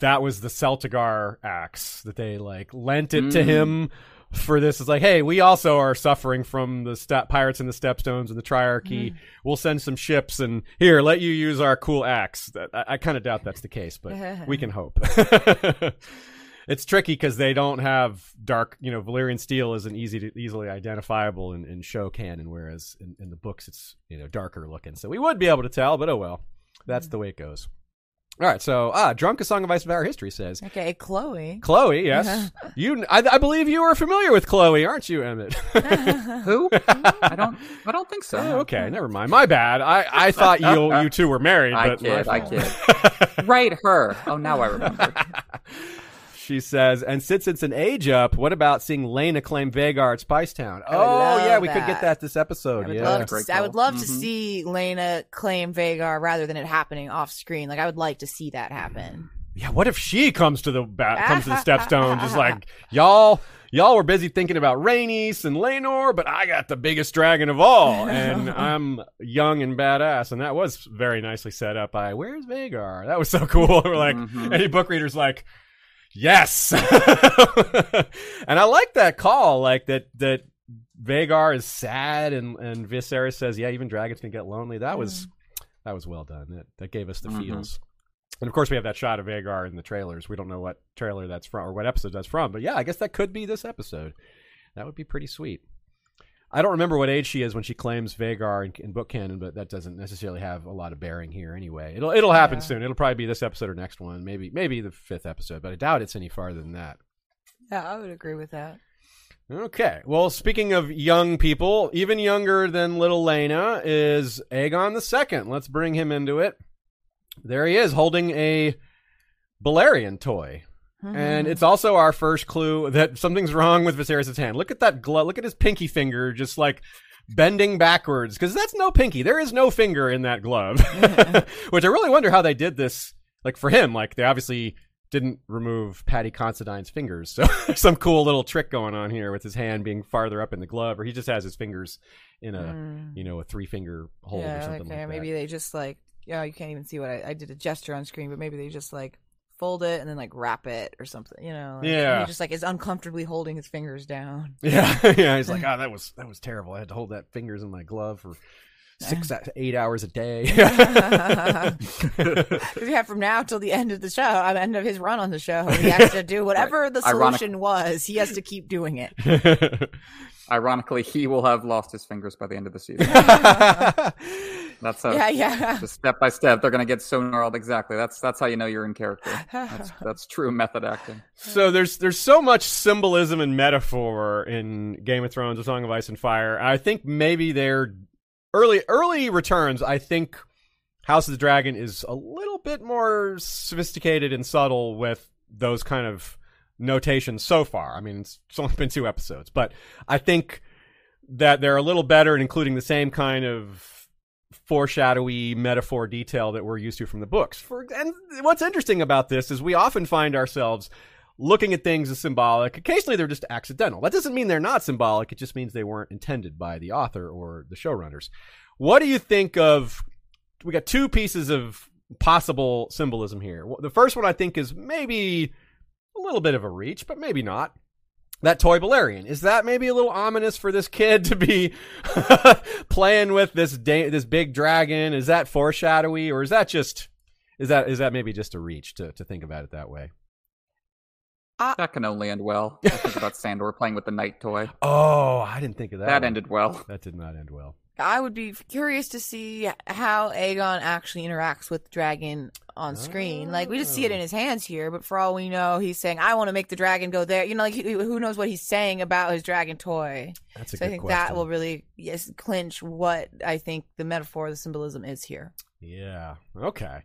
S1: that was the Celtigar axe that they like lent it to
S2: Mm.
S1: him for this. It's like, hey, we also are suffering from the step pirates and the Stepstones and the Triarchy. We'll send some ships and here, let you use our cool axe. I, I kind of doubt that's the case, but we can (laughs) hope. (laughs) it's tricky because they don't have dark. You know, Valyrian steel isn't easy to easily identifiable in, in show canon, whereas in, in the books it's you know darker looking. So we would be able to tell, but oh well, that's the way it goes. All right, so ah, drunk a song of ice of our history says
S3: okay, Chloe.
S1: Chloe. Yes, you. I, I believe you are familiar with Chloe, aren't you, Emmett? (laughs)
S2: Who? I don't. I don't think so.
S1: Oh, okay, never mind. My bad. I, I thought you you two were married,
S2: I
S1: but
S2: kid. I
S1: fault.
S2: kid. right, her. Oh, now I remember. (laughs)
S1: She says, and since it's an age up, what about seeing Laena claim Vhagar at
S3: Spicetown?
S1: Oh, yeah, we could get
S3: that.
S1: that this episode.
S3: I would
S1: yeah.
S3: love to. See, I would love to
S2: Mhm.
S3: see Laena claim Vhagar rather than it happening off screen. Like I would like to see that happen.
S1: yeah, what if she comes to the ba- comes to the stepstone, just (laughs) like y'all, y'all were busy thinking about Rhaenys and Laenor, but I got the biggest dragon of all, and (laughs) I'm young and badass, and that was very nicely set up. By where's Vhagar? That was so cool. (laughs) We're like,
S2: Mhm.
S1: any book readers like. Yes, (laughs) and I like that call, like that that Vhagar is sad, and and Viserys says, "Yeah, even dragons can get lonely." That was that was well done. That that gave us the
S2: Mhm.
S1: feels. And of course, we have that shot of Vhagar in the trailers. We don't know what trailer that's from or what episode that's from, but yeah, I guess that could be this episode. That would be pretty sweet. I don't remember what age she is when she claims Vhagar in, in book canon, but that doesn't necessarily have a lot of bearing here anyway. It'll it'll happen
S3: Yeah.
S1: soon. It'll probably be this episode or next one, maybe maybe the fifth episode, but I doubt it's any farther than that.
S3: Yeah, I would agree with that.
S1: Okay. Well, speaking of young people, even younger than little Laena is Aegon the Second. Let's bring him into it. There he is, holding a Balerion toy. And it's also our first clue that something's wrong with Viserys' hand. Look at that glove. Look at his pinky finger just like bending backwards because that's no pinky. There is no finger in that glove. (laughs) Which I really wonder how they did this. Like for him, like they obviously didn't remove Paddy Considine's fingers. So (laughs) some cool little trick going on here with his hand being farther up in the glove, or he just has his fingers in a
S3: Mm.
S1: you know a three finger hold or something
S3: like,
S1: like, that.
S3: maybe they just like yeah, you can't even see what I, I did a gesture on screen, but maybe they just like fold it and then like wrap it or something. You know? like,
S1: Yeah.
S3: He just like is uncomfortably holding his fingers down. (laughs)
S1: Yeah, (laughs) yeah. He's like, oh, (laughs) that was that was terrible. I had to hold that fingers in my glove for six eight hours a day.
S3: Because yeah, from now till the end of the show, uh, end of his run on the show, he has to do whatever the
S2: Ironic-
S3: solution was. He has to keep doing it.
S2: Ironically, he will have lost his fingers by the end of the season. That's how.
S3: yeah, yeah.
S2: Just step by step, they're gonna get so gnarled. Exactly. That's that's how you know you're in character. That's (laughs) that's true method acting.
S1: so there's there's so much symbolism and metaphor in Game of Thrones, A Song of Ice and Fire. I think maybe their early early returns. I think House of the Dragon is a little bit more sophisticated and subtle with those kind of notations so far. I mean, it's only been two episodes, but I think that they're a little better at including the same kind of foreshadowy metaphor detail that we're used to from the books. For and what's interesting about this is we often find ourselves looking at things as symbolic. Occasionally they're just accidental. That doesn't mean they're not symbolic. It just means they weren't intended by the author or the showrunners. What do you think of we got two pieces of possible symbolism here. The first one I think is maybe a little bit of a reach, but maybe not that toy Balerion. Is that maybe a little ominous for this kid (laughs) to be (laughs) playing with this da- this big dragon? Is that foreshadowy, or is that just is that is that maybe just a reach to to think about it that way?
S2: Uh, that can only end well. I think about (laughs) Sandor playing with the knight toy.
S1: Oh, I didn't think of that.
S2: That one. ended well.
S1: That did not end well.
S3: I would be curious to see how Aegon actually interacts with Dragon on screen. Oh. Like we just see it in oh. his hands here, but for all we know, he's saying, "I want to make the dragon go there." You know, like who knows what he's saying about his dragon toy?
S1: That's a
S3: so
S1: I
S3: think
S1: question.
S3: that will really yes clinch what I think the metaphor, the symbolism is here.
S1: Yeah. Okay.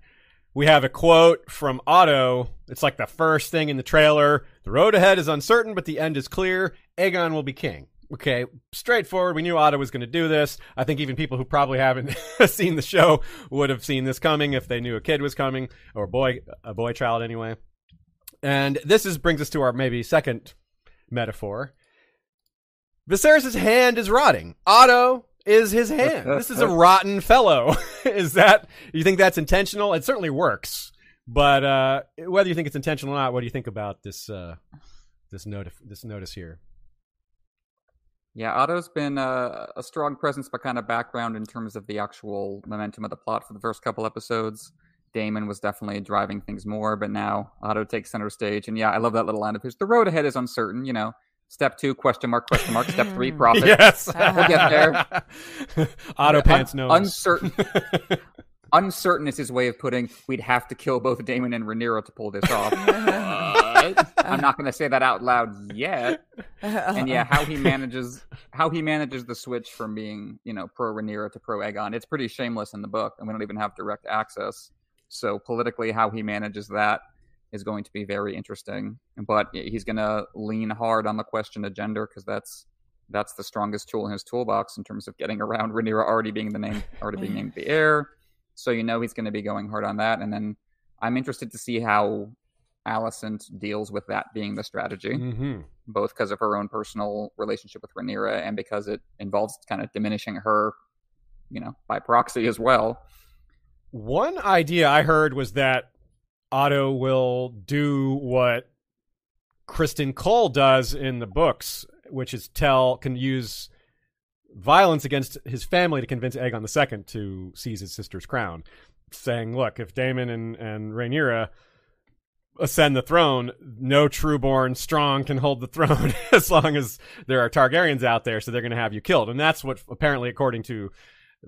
S1: We have a quote from Otto. It's like the first thing in the trailer. The road ahead is uncertain, but the end is clear. Aegon will be king okay, straightforward. We knew Otto was going to do this. I think even people who probably haven't (laughs) seen the show would have seen this coming if they knew a kid was coming or a boy, a boy child anyway. And this is brings us to our maybe second metaphor. Viserys' hand is rotting. Otto is his hand. this is a (laughs) rotten fellow. (laughs) is that you think that's intentional? It certainly works. But uh, whether you think it's intentional or not, what do you think about this uh, this notice this notice here?
S2: Yeah, Otto's been a, a strong presence, but kind of background in terms of the actual momentum of the plot for the first couple episodes. Daemon was definitely driving things more, but now Otto takes center stage. And yeah, I love that little line of his. The road ahead is uncertain, you know. Step two, question mark, question mark. Step three, (laughs) profit.
S1: yes. (laughs)
S2: we'll get there. (laughs)
S1: Otto pants no.
S2: Uncertain. uncertain is his way of putting we'd have to kill both Daemon and Rhaenyra to pull this off. I'm not going to say that out loud yet. And yeah, how he manages how he manages the switch from being you know pro Rhaenyra to pro Aegon, it's pretty shameless in the book, and we don't even have direct access. So politically, how he manages that is going to be very interesting. But he's going to lean hard on the question of gender because that's that's the strongest tool in his toolbox in terms of getting around Rhaenyra already being the name already being named the heir so you know he's going to be going hard on that. And then I'm interested to see how Alicent deals with that being the strategy,
S1: mm-hmm.
S2: both because of her own personal relationship with Rhaenyra and because it involves kind of diminishing her, you know, by proxy as well.
S1: One idea I heard was that Otto will do what Criston Cole does in the books, which is tell can use violence against his family to convince Aegon Second to seize his sister's crown, saying, "Look, if Daemon and and Rhaenyra ascend the throne, no trueborn strong can hold the throne (laughs) as long as there are Targaryens out there. So they're going to have you killed, and that's what apparently, according to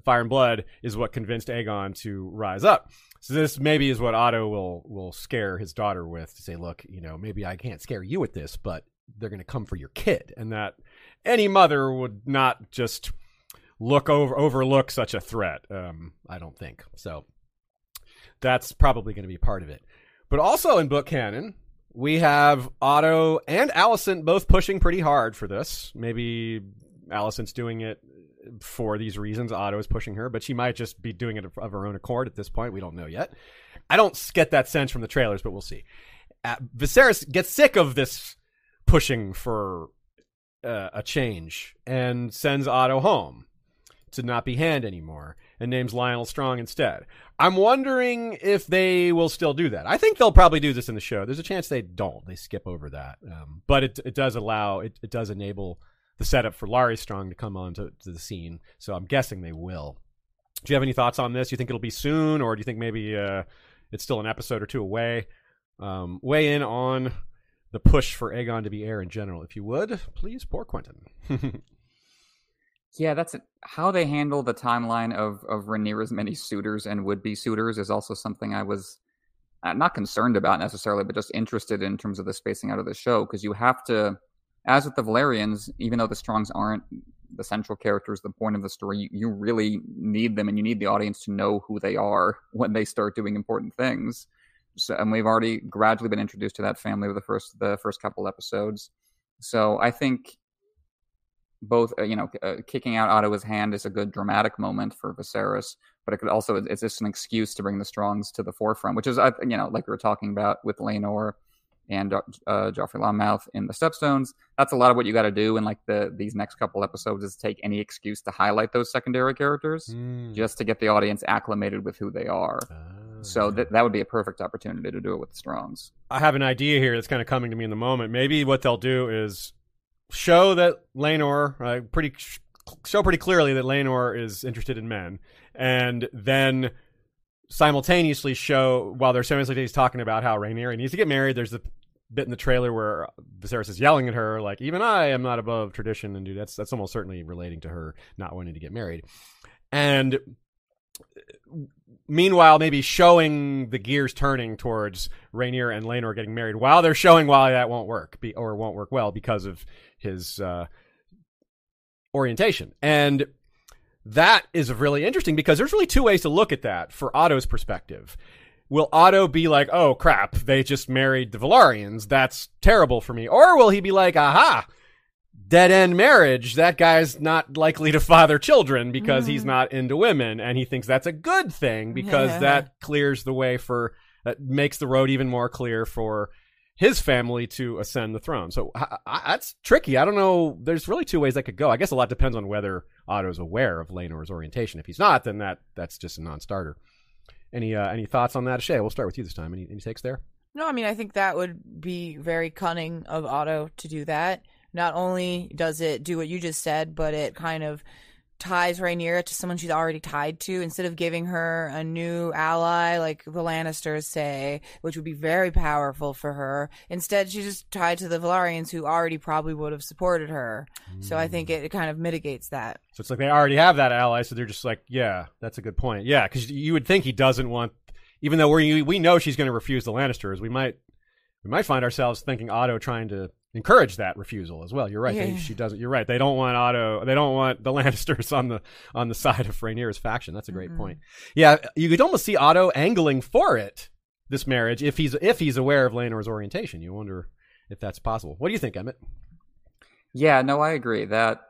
S1: Fire and Blood, is what convinced Aegon to rise up. So this maybe is what Otto will will scare his daughter with to say, look, you know, maybe I can't scare you with this, but they're going to come for your kid, and that any mother would not just look over overlook such a threat. Um, I don't think so. That's probably going to be part of it. But also in book canon, we have Otto and Alicent both pushing pretty hard for this. Maybe Alicent's doing it for these reasons. Otto is pushing her, but she might just be doing it of her own accord at this point. We don't know yet. I don't get that sense from the trailers, but we'll see. Uh, Viserys gets sick of this pushing for uh, a change and sends Otto home to not be Hand anymore and names Lyonel Strong instead. I'm wondering if they will still do that. I think they'll probably do this in the show. There's a chance they don't. They skip over that. Um, but it, it does allow, it, it does enable the setup for Larys Strong to come on to, the scene. So I'm guessing they will. Do you have any thoughts on this? Do you think it'll be soon, or do you think maybe uh, it's still an episode or two away? Um, weigh in on the push for Aegon to be heir in general. If you would, please pour Quentin. (laughs)
S2: yeah, that's how they handle the timeline of of Rhaenyra's many suitors and would be suitors is also something I was uh, not concerned about necessarily, but just interested in terms of the spacing out of the show because you have to, as with the Velaryons, even though the Strongs aren't the central characters, the point of the story. You, you really need them, and you need the audience to know who they are (laughs) when they start doing important things. So, and we've already gradually been introduced to that family with the first the first couple episodes. So I think both uh, you know uh, kicking out Otto's hand is a good dramatic moment for Viserys, but it could also it's just an excuse to bring the Strongs to the forefront, which is you know like we were talking about with Laenor and uh, uh Joffrey Lonmouth in the Stepstones. That's a lot of what you got to do in like the these next couple episodes is take any excuse to highlight those secondary characters mm. just to get the audience acclimated with who they are. Uh, so that that would be a perfect opportunity to do it with the Strongs.
S1: I have an idea here that's kind of coming to me in the moment. Maybe what they'll do is show that Laenor, uh, pretty show pretty clearly that Laenor is interested in men, and then simultaneously show while they're simultaneously talking about how Rhaenyra needs to get married. There's a bit in the trailer where Viserys is yelling at her like, "Even I am not above tradition," and dude, that's that's almost certainly relating to her not wanting to get married, and meanwhile, maybe showing the gears turning towards Rhaenyra and Laenor getting married while they're showing why that won't work be, or won't work well because of his uh, orientation. And that is really interesting because there's really two ways to look at that for Otto's perspective. Will Otto be like, oh crap, they just married the Velaryons. That's terrible for me. Or will he be like, aha, dead end marriage, that guy's not likely to father children because mm. he's not into women. And he thinks that's a good thing because yeah. that clears the way for, that makes the road even more clear for his family to ascend the throne. So I, I, that's tricky. I don't know. There's really two ways that could go. I guess a lot depends on whether Otto's aware of Laenor's orientation. If he's not, then that that's just a non-starter. Any uh, any thoughts on that, Shay? We'll start with you this time. Any, any takes there?
S3: No, I mean I think that would be very cunning of Otto to do that. Not only does it do what you just said, but it kind of ties Rhaenyra to someone she's already tied to instead of giving her a new ally like the Lannisters say, which would be very powerful for her. Instead, she's just tied to the Velaryons who already probably would have supported her. Mm. So I think it, it, kind of mitigates that.
S1: So it's like they already have that ally, so they're just like, yeah, that's a good point. Yeah, because you would think he doesn't want, even though we we know she's going to refuse the Lannisters, we might we might find ourselves thinking Otto trying to encourage that refusal as well. You're right. Yeah. They, she doesn't. You're right. They don't want Otto. They don't want the (laughs) Lannisters on the on the side of Rhaenyra's faction. That's a great mm-hmm. point. Yeah, you could almost see Otto angling for it this marriage if he's if he's aware of Laenor's orientation. You wonder if that's possible. What do you think, Emmett?
S2: Yeah, no, I agree that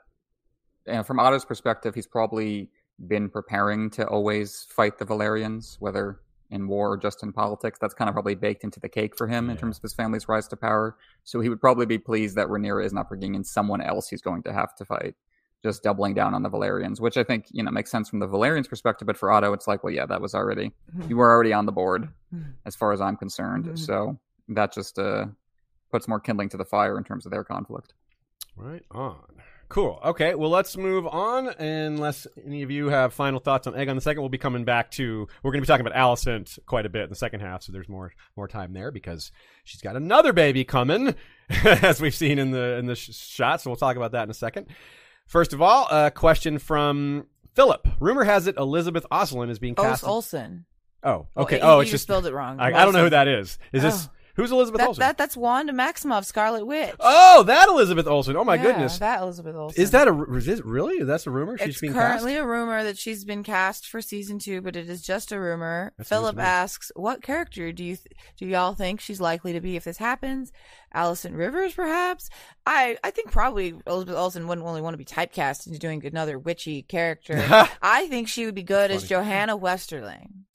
S2: you know, from Otto's perspective, he's probably been preparing to always fight the Velaryons, whether in war or just in politics. That's kind of probably baked into the cake for him yeah. in terms of his family's rise to power. So he would probably be pleased that Rhaenyra is not bringing in someone else he's going to have to fight, just doubling down on the Velaryons, which I think you know makes sense from the Velaryons' perspective. But for Otto, it's like, well, yeah, that was already mm-hmm. you were already on the board, mm-hmm. as far as I'm concerned. Mm-hmm. So that just uh, puts more kindling to the fire in terms of their conflict.
S1: Right on. Cool. Okay. Well, let's move on. Unless any of you have final thoughts on Aegon the second, we'll be coming back to. We're going to be talking about Alicent quite a bit in the second half, so there's more more time there because she's got another baby coming, (laughs) as we've seen in the in the sh- shot. So we'll talk about that in a second. First of all, a question from Philip. Rumor has it Elizabeth Olsen is being cast.
S3: Olsen.
S1: Oh, okay.
S3: Oh,
S1: oh
S3: it's just spelled it wrong.
S1: I, I, don't know who that is. Is oh. this Who's Elizabeth
S3: that,
S1: Olsen?
S3: That, that's Wanda Maximoff, Scarlet Witch.
S1: Oh, that Elizabeth Olsen. Oh my
S3: yeah,
S1: goodness,
S3: that Elizabeth Olsen.
S1: Is that a? Is it really? That's a rumor. She's
S3: it's
S1: being
S3: currently
S1: cast?
S3: a rumor that she's been cast for season two, but it is just a rumor. That's Philip asks, "What character do you th- do y'all think she's likely to be if this happens? Alicent Rivers, perhaps? I I think probably Elizabeth Olsen wouldn't only want to be typecast into doing another witchy character. (laughs) I think she would be good as Johanna Westerling.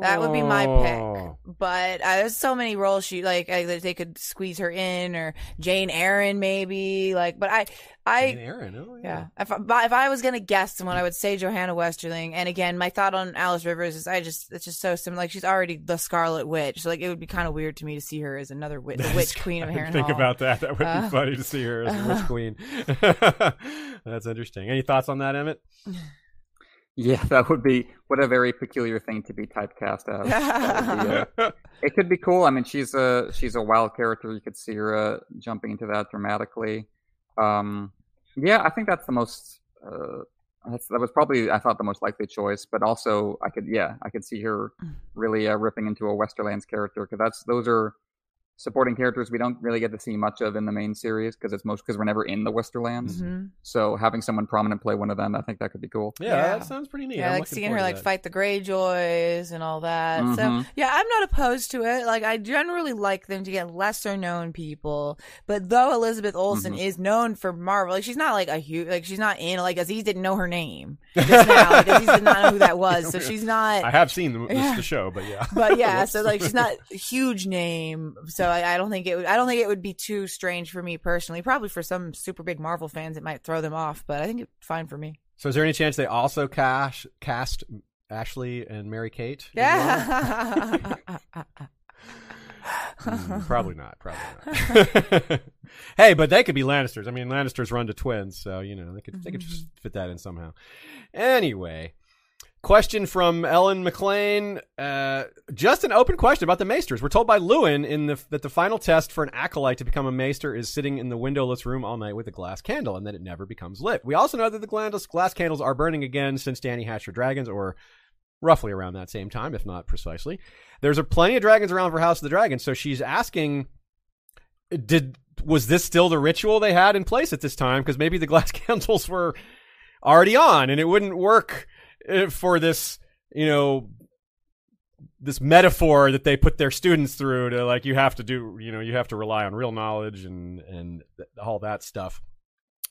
S3: That would be my pick. Oh. But uh, there's so many roles she like uh, they could squeeze her in or Jeyne Arryn maybe like. But I I
S1: Jane Eyre, oh,
S3: yeah. yeah. If I, if I was gonna guess someone, I would say Johanna Westerling. And again, my thought on Alys Rivers is I just it's just so similar. Like she's already the Scarlet Witch, so like it would be kind of weird to me to see her as another witch, the (laughs) Witch Queen of Harrenhal.
S1: Think about that. That would uh, be funny to see her as a Witch (laughs) Queen. (laughs) That's interesting. Any thoughts on that, Emmett?
S2: Yeah, (laughs) that would be what a very peculiar thing to be typecast as. be, uh, (laughs) it could be cool. I mean, she's a she's a wild character. You could see her uh, jumping into that dramatically. Um, yeah, I think that's the most. Uh, that's, that was probably I thought the most likely choice, but also I could yeah I could see her mm. really uh, ripping into a Westerlands character because that's those are supporting characters we don't really get to see much of in the main series because it's most because we're never in the Westerlands.
S3: Mm-hmm.
S2: So having someone prominent play one of them, I think that could be cool.
S1: Yeah,
S3: Yeah.
S1: that sounds pretty neat.
S3: Yeah,
S1: I'm
S3: like seeing her like fight the Greyjoys and all that. So
S2: Mhm.
S3: yeah, I'm not opposed to it. Like I generally like them to get lesser known people. But though Elizabeth Olsen
S1: Mm-hmm.
S3: is known for Marvel, like she's not like a huge like she's not in like Aziz didn't know her name just now. Like Aziz did not know who that was. So she's not (laughs)
S1: I have seen the, the-
S3: Yeah.
S1: the show, but yeah.
S3: but yeah, (laughs) so like she's not a huge name, so I, I don't think it would. I don't think it would be too strange for me personally. Probably for some super big Marvel fans, it might throw them off, but I think it's fine for me.
S1: So is there any chance they also cast cast Ashley and Mary Kate?
S3: Yeah. (laughs)
S1: Mm, probably not. Probably not. (laughs) hey, but they could be Lannisters. I mean, Lannisters run to twins, so you know they could they could just fit that in somehow. Anyway, question from Ellen McLean. Uh, just an open question about the Maesters. We're told by Luwin in the that the final test for an acolyte to become a Maester is sitting in the windowless room all night with a glass candle, and that it never becomes lit. We also know that the glass candles are burning again since Dany hatched her dragons, or roughly around that same time, if not precisely. There's a plenty of dragons around for House of the Dragon, so she's asking, did was this still the ritual they had in place at this time? Because maybe the glass (laughs) candles were already on, and it wouldn't work for this, you know, this metaphor that they put their students through to like you have to do, you know, you have to rely on real knowledge and and all that stuff.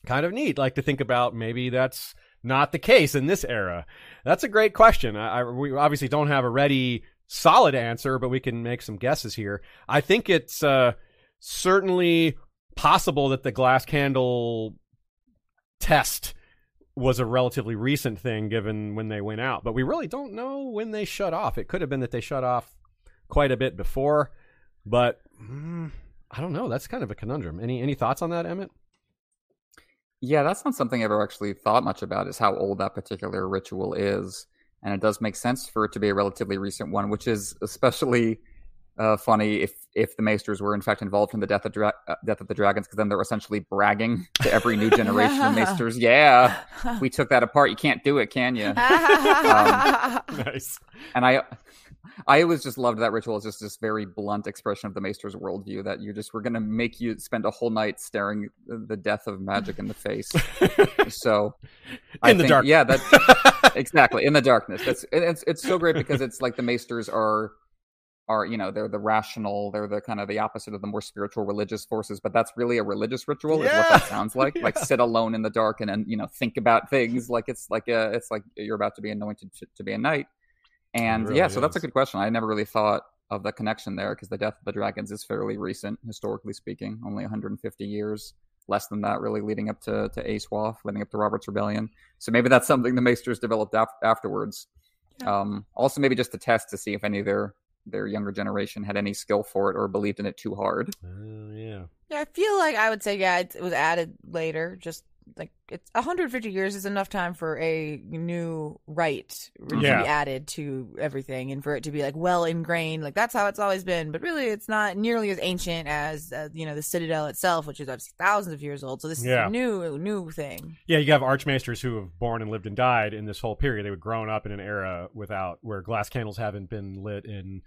S1: Kind of neat, like to think about maybe that's not the case in this era. That's a great question. I, I we obviously don't have a ready solid answer, but we can make some guesses here. I think it's uh, certainly possible that the glass candle test was a relatively recent thing given when they went out, but we really don't know when they shut off. It could have been that they shut off quite a bit before, but mm, I don't know. That's kind of a conundrum. Any any thoughts on that, Emmett?
S2: Yeah, that's not something I've ever actually thought much about. Is how old that particular ritual is, and it does make sense for it to be a relatively recent one, which is especially uh, funny if if the Maesters were in fact involved in the death of dra- uh, death of the dragons, because then they're essentially bragging (laughs) to every new generation of Maesters. Yeah, (laughs) we took that apart. You can't do it, can you? (laughs)
S1: nice.
S2: and I, I always just loved that ritual. It's just this very blunt expression of the Maester's worldview that you just we're gonna make you spend a whole night staring the death of magic in the face. so, I
S1: In the
S2: think-
S1: dark.
S2: yeah, that exactly in the darkness. That's it's it's so great because it's like the Maesters are are you know they're the rational they're the kind of the opposite of the more spiritual religious forces but that's really a religious ritual is what that sounds (laughs) like. Like sit alone in the dark and then you know think about things. Like it's like a, it's like you're about to be anointed to, to be a knight. And
S1: really
S2: yeah so that's a good question. I never really thought of the connection there because the death of the dragons is fairly recent historically speaking only 150 years less than that really leading up to to aswaf leading up to robert's rebellion. So maybe that's something the maesters developed af- afterwards. Um also maybe just to test to see if any of their their younger generation had any skill for it or believed in it too hard
S1: Uh, yeah.
S3: Yeah, I feel like I would say yeah, it, it was added later. Just like it's 150 years is enough time for a new rite to
S1: Yeah.
S3: be added to everything, and for it to be like well ingrained. Like that's how it's always been. But really, it's not nearly as ancient as uh, you know the Citadel itself, which is obviously thousands of years old. So this
S1: Yeah.
S3: is a new new thing.
S1: Yeah, you have archmaesters who have born and lived and died in this whole period. They would grown up in an era without where glass candles haven't been lit in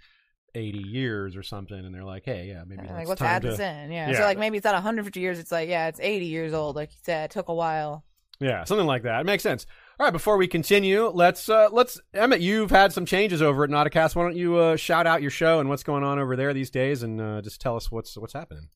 S1: eighty years or something, and they're like, "Hey, yeah, maybe
S3: And,
S1: it's
S3: like let's
S1: time
S3: add
S1: to,
S3: this in. Yeah.
S1: Yeah.
S3: So like maybe it's not 150 years. It's like yeah, it's 80 years old. Like you said, it took a while.
S1: yeah, something like that. It makes sense." All right, before we continue, let's uh, let's Emmett. You've had some changes over at Not a Cast. Why don't you uh, shout out your show and what's going on over there these days, and uh, just tell us what's what's happening.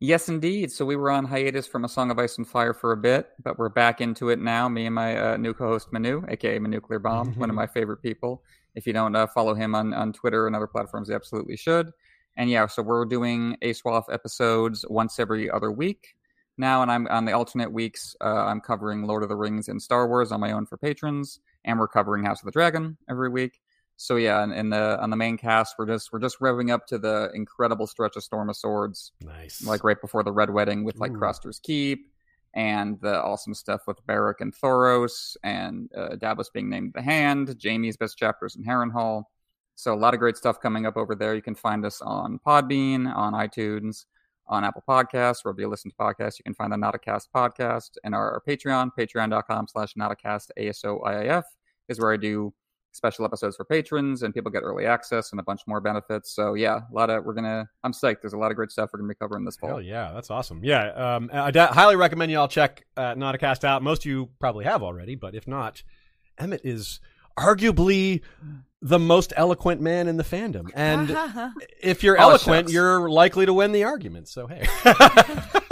S2: Yes, indeed. So we were on hiatus from A Song of Ice and Fire for a bit, but we're back into it now. Me and my uh, new co-host Manu, aka Manuclear Bomb, one of my favorite people. If you don't uh, follow him on on Twitter and other platforms, you absolutely should. And yeah, so we're doing ASWAF episodes once every other week now, and I'm on the alternate weeks. Uh, I'm covering Lord of the Rings and Star Wars on my own for patrons, and we're covering House of the Dragon every week. So yeah, in, in the on the main cast, we're just we're just revving up to the incredible stretch of Storm of Swords
S1: Nice,
S2: like right before the Red Wedding with like
S1: Ooh.
S2: Craster's Keep and the awesome stuff with Barrack and Thoros and uh, Davos being named the Hand, Jaime's best chapters in Harrenhal. So a lot of great stuff coming up over there. You can find us on Podbean, on iTunes, on Apple Podcasts, wherever you listen to podcasts. You can find the Not a Cast podcast and our, our Patreon, patreon.com slash notacast is where I do special episodes for patrons, and people get early access and a bunch more benefits. So yeah, a lot of we're gonna. I'm psyched. There's a lot of great stuff we're gonna be covering this fall.
S1: Hell yeah, that's awesome. Yeah, um, I d- highly recommend you all check uh, Not a Cast out. Most of you probably have already, but if not, Emmett is arguably the most eloquent man in the fandom, and (laughs) if you're
S2: Oh,
S1: eloquent,
S2: shucks.
S1: you're likely to win the argument. So hey. (laughs)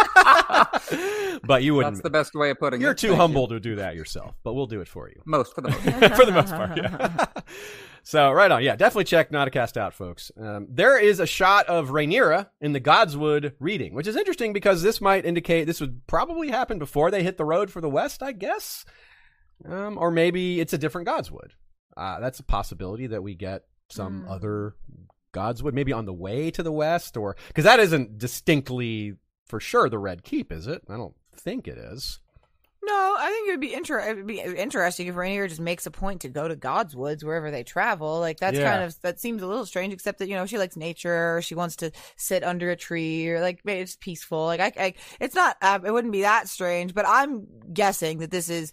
S1: but you wouldn't.
S2: That's the best way of putting it.
S1: You're too
S2: Thank
S1: humble to do that yourself, but we'll do it for you.
S2: You. Most for the most. (laughs)
S1: for the most part, yeah. (laughs) so right on, yeah, definitely check Not a Cast Out, folks. Um, there is a shot of Rhaenyra in the Godswood reading, which is interesting because this might indicate this would probably happen before they hit the road for the West, I guess, um, or maybe it's a different Godswood. Uh, that's a possibility that we get some other Godswood, maybe on the way to the West, or because that isn't distinctly for sure the Red Keep, is it? I don't think it is.
S3: No, I think it would be inter- it would be interesting if Rhaenyra just makes a point to go to God's woods wherever they travel. Like that's
S1: Yeah.
S3: kind of that seems a little strange, except that you know she likes nature, or she wants to sit under a tree, or like it's peaceful. Like I, I it's not, uh, it wouldn't be that strange. But I'm guessing that this is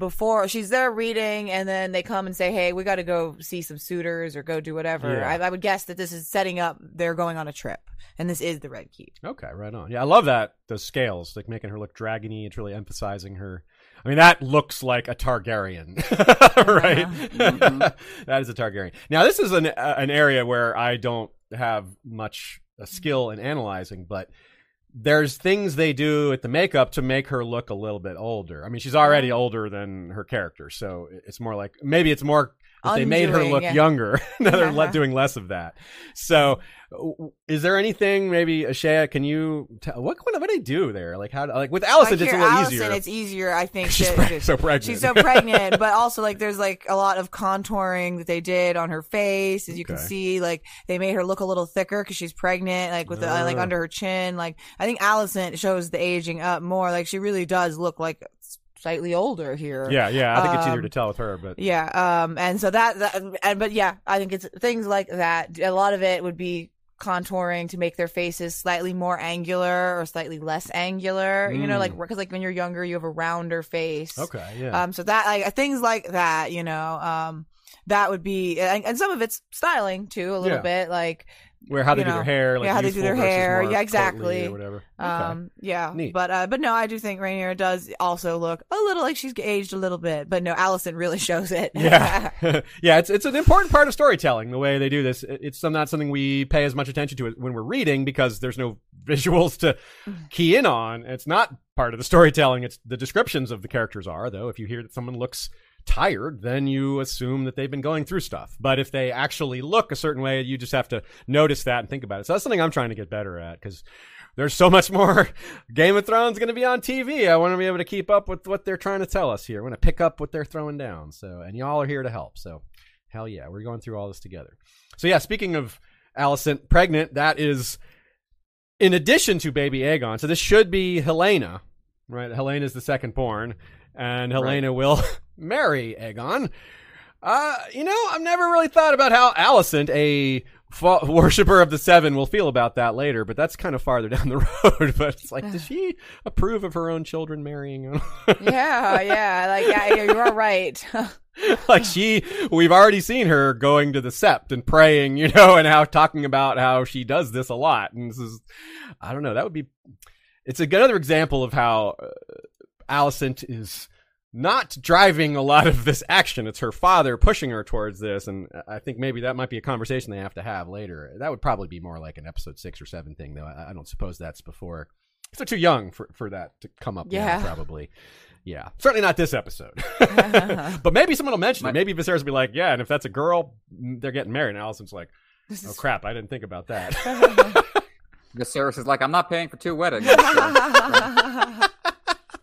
S3: before she's there reading, and then they come and say, "Hey, we got to go see some suitors or go do whatever."
S1: Yeah.
S3: I, I would guess that this is setting up. They're going on a trip, and this is the Red Keep.
S1: Okay, right on. Yeah, I love that those scales, like making her look dragony. It's really emphasizing her. I mean, that looks like a Targaryen, (laughs) right? (laughs) That is a Targaryen. Now, this is an uh, an area where I don't have much uh, skill in analyzing, but there's things they do at the makeup to make her look a little bit older. I mean, she's already older than her character, so it's more like maybe it's more they made her look younger. (laughs) now they're
S3: Uh-huh.
S1: doing less of that. So, is there anything maybe Ashea? Can you tell what what do they do there? Like how like with Alicent,
S3: Like
S1: it's a little
S3: Alicent,
S1: easier.
S3: It's easier, I think. (laughs)
S1: She's
S3: to-
S1: pre- so pregnant.
S3: She's so pregnant, but also like there's like a lot of contouring that they did on her face, as you can see. Like they made her look a little thicker because she's pregnant, like with the, like
S1: Ah.
S3: under her chin. Like I think Alicent shows the aging up more. Like she really does look like slightly older here.
S1: yeah, yeah. I think it's easier
S3: Um,
S1: to tell with her, but
S3: Yeah, um, and so that, that, and but yeah, I think it's things like that. A lot of it would be contouring to make their faces slightly more angular or slightly less angular. You know, like because like when you're younger, you have a rounder face.
S1: Mm. okay, yeah.
S3: Um, so that like things like that, you know, um, that would be, and, and some of it's styling too, a little
S1: Yeah.
S3: bit like,
S1: Where how they
S3: you
S1: do their hair, like
S3: yeah, how they do their hair. Yeah, exactly.
S1: or whatever. Okay.
S3: um, yeah,
S1: Neat.
S3: but uh, but no, I do think Rhaenyra does also look a little like she's aged a little bit, but no, Alicent really (laughs) shows it.
S1: yeah, (laughs) (laughs) yeah. It's it's an important part of storytelling. The way they do this, it's some, not something we pay as much attention to when we're reading because there's no visuals to key in on. It's not part of the storytelling. It's the descriptions of the characters are though. If you hear that someone looks tired, then you assume that they've been going through stuff. But if they actually look a certain way, you just have to notice that and think about it. So that's something I'm trying to get better at because there's so much (laughs) more Game of Thrones going to be on TV. I want to be able to keep up with what they're trying to tell us here. I want to pick up what they're throwing down. So, and y'all are here to help. So, hell yeah, we're going through all this together. So, yeah, speaking of Alicent pregnant, that is in addition to baby Aegon. So, this should be Helaena, right? Helaena is the second born, and Helaena will (laughs) marry Aegon. Uh, you know, I've never really thought about how Alicent, a fa- worshiper of the Seven, will feel about that later, but that's kind of farther (laughs) down the road. but it's like, does she approve of her own children marrying? (laughs)
S3: yeah, yeah, like yeah, you are right.
S1: like she, we've already seen her going to the Sept and praying, you know, and how talking about how she does this a lot. And this is, I don't know, that would be, it's a, another example of how uh, Alicent is not driving a lot of this action. It's her father pushing her towards this, and I think maybe that might be a conversation they have to have later. That would probably be more like an episode six or seven thing, though. I, I don't suppose that's before. 'cause They're too young for, for that to come up. now,
S3: Yeah.
S1: probably. Yeah, certainly not this episode. (laughs) but maybe someone will mention it. Maybe Viserys will be like, "Yeah," and if that's a girl, mm, they're getting married. And Alicent's like, "Oh crap, I didn't think about that." (laughs)
S2: Viserys is like, I'm not paying for two weddings. (laughs)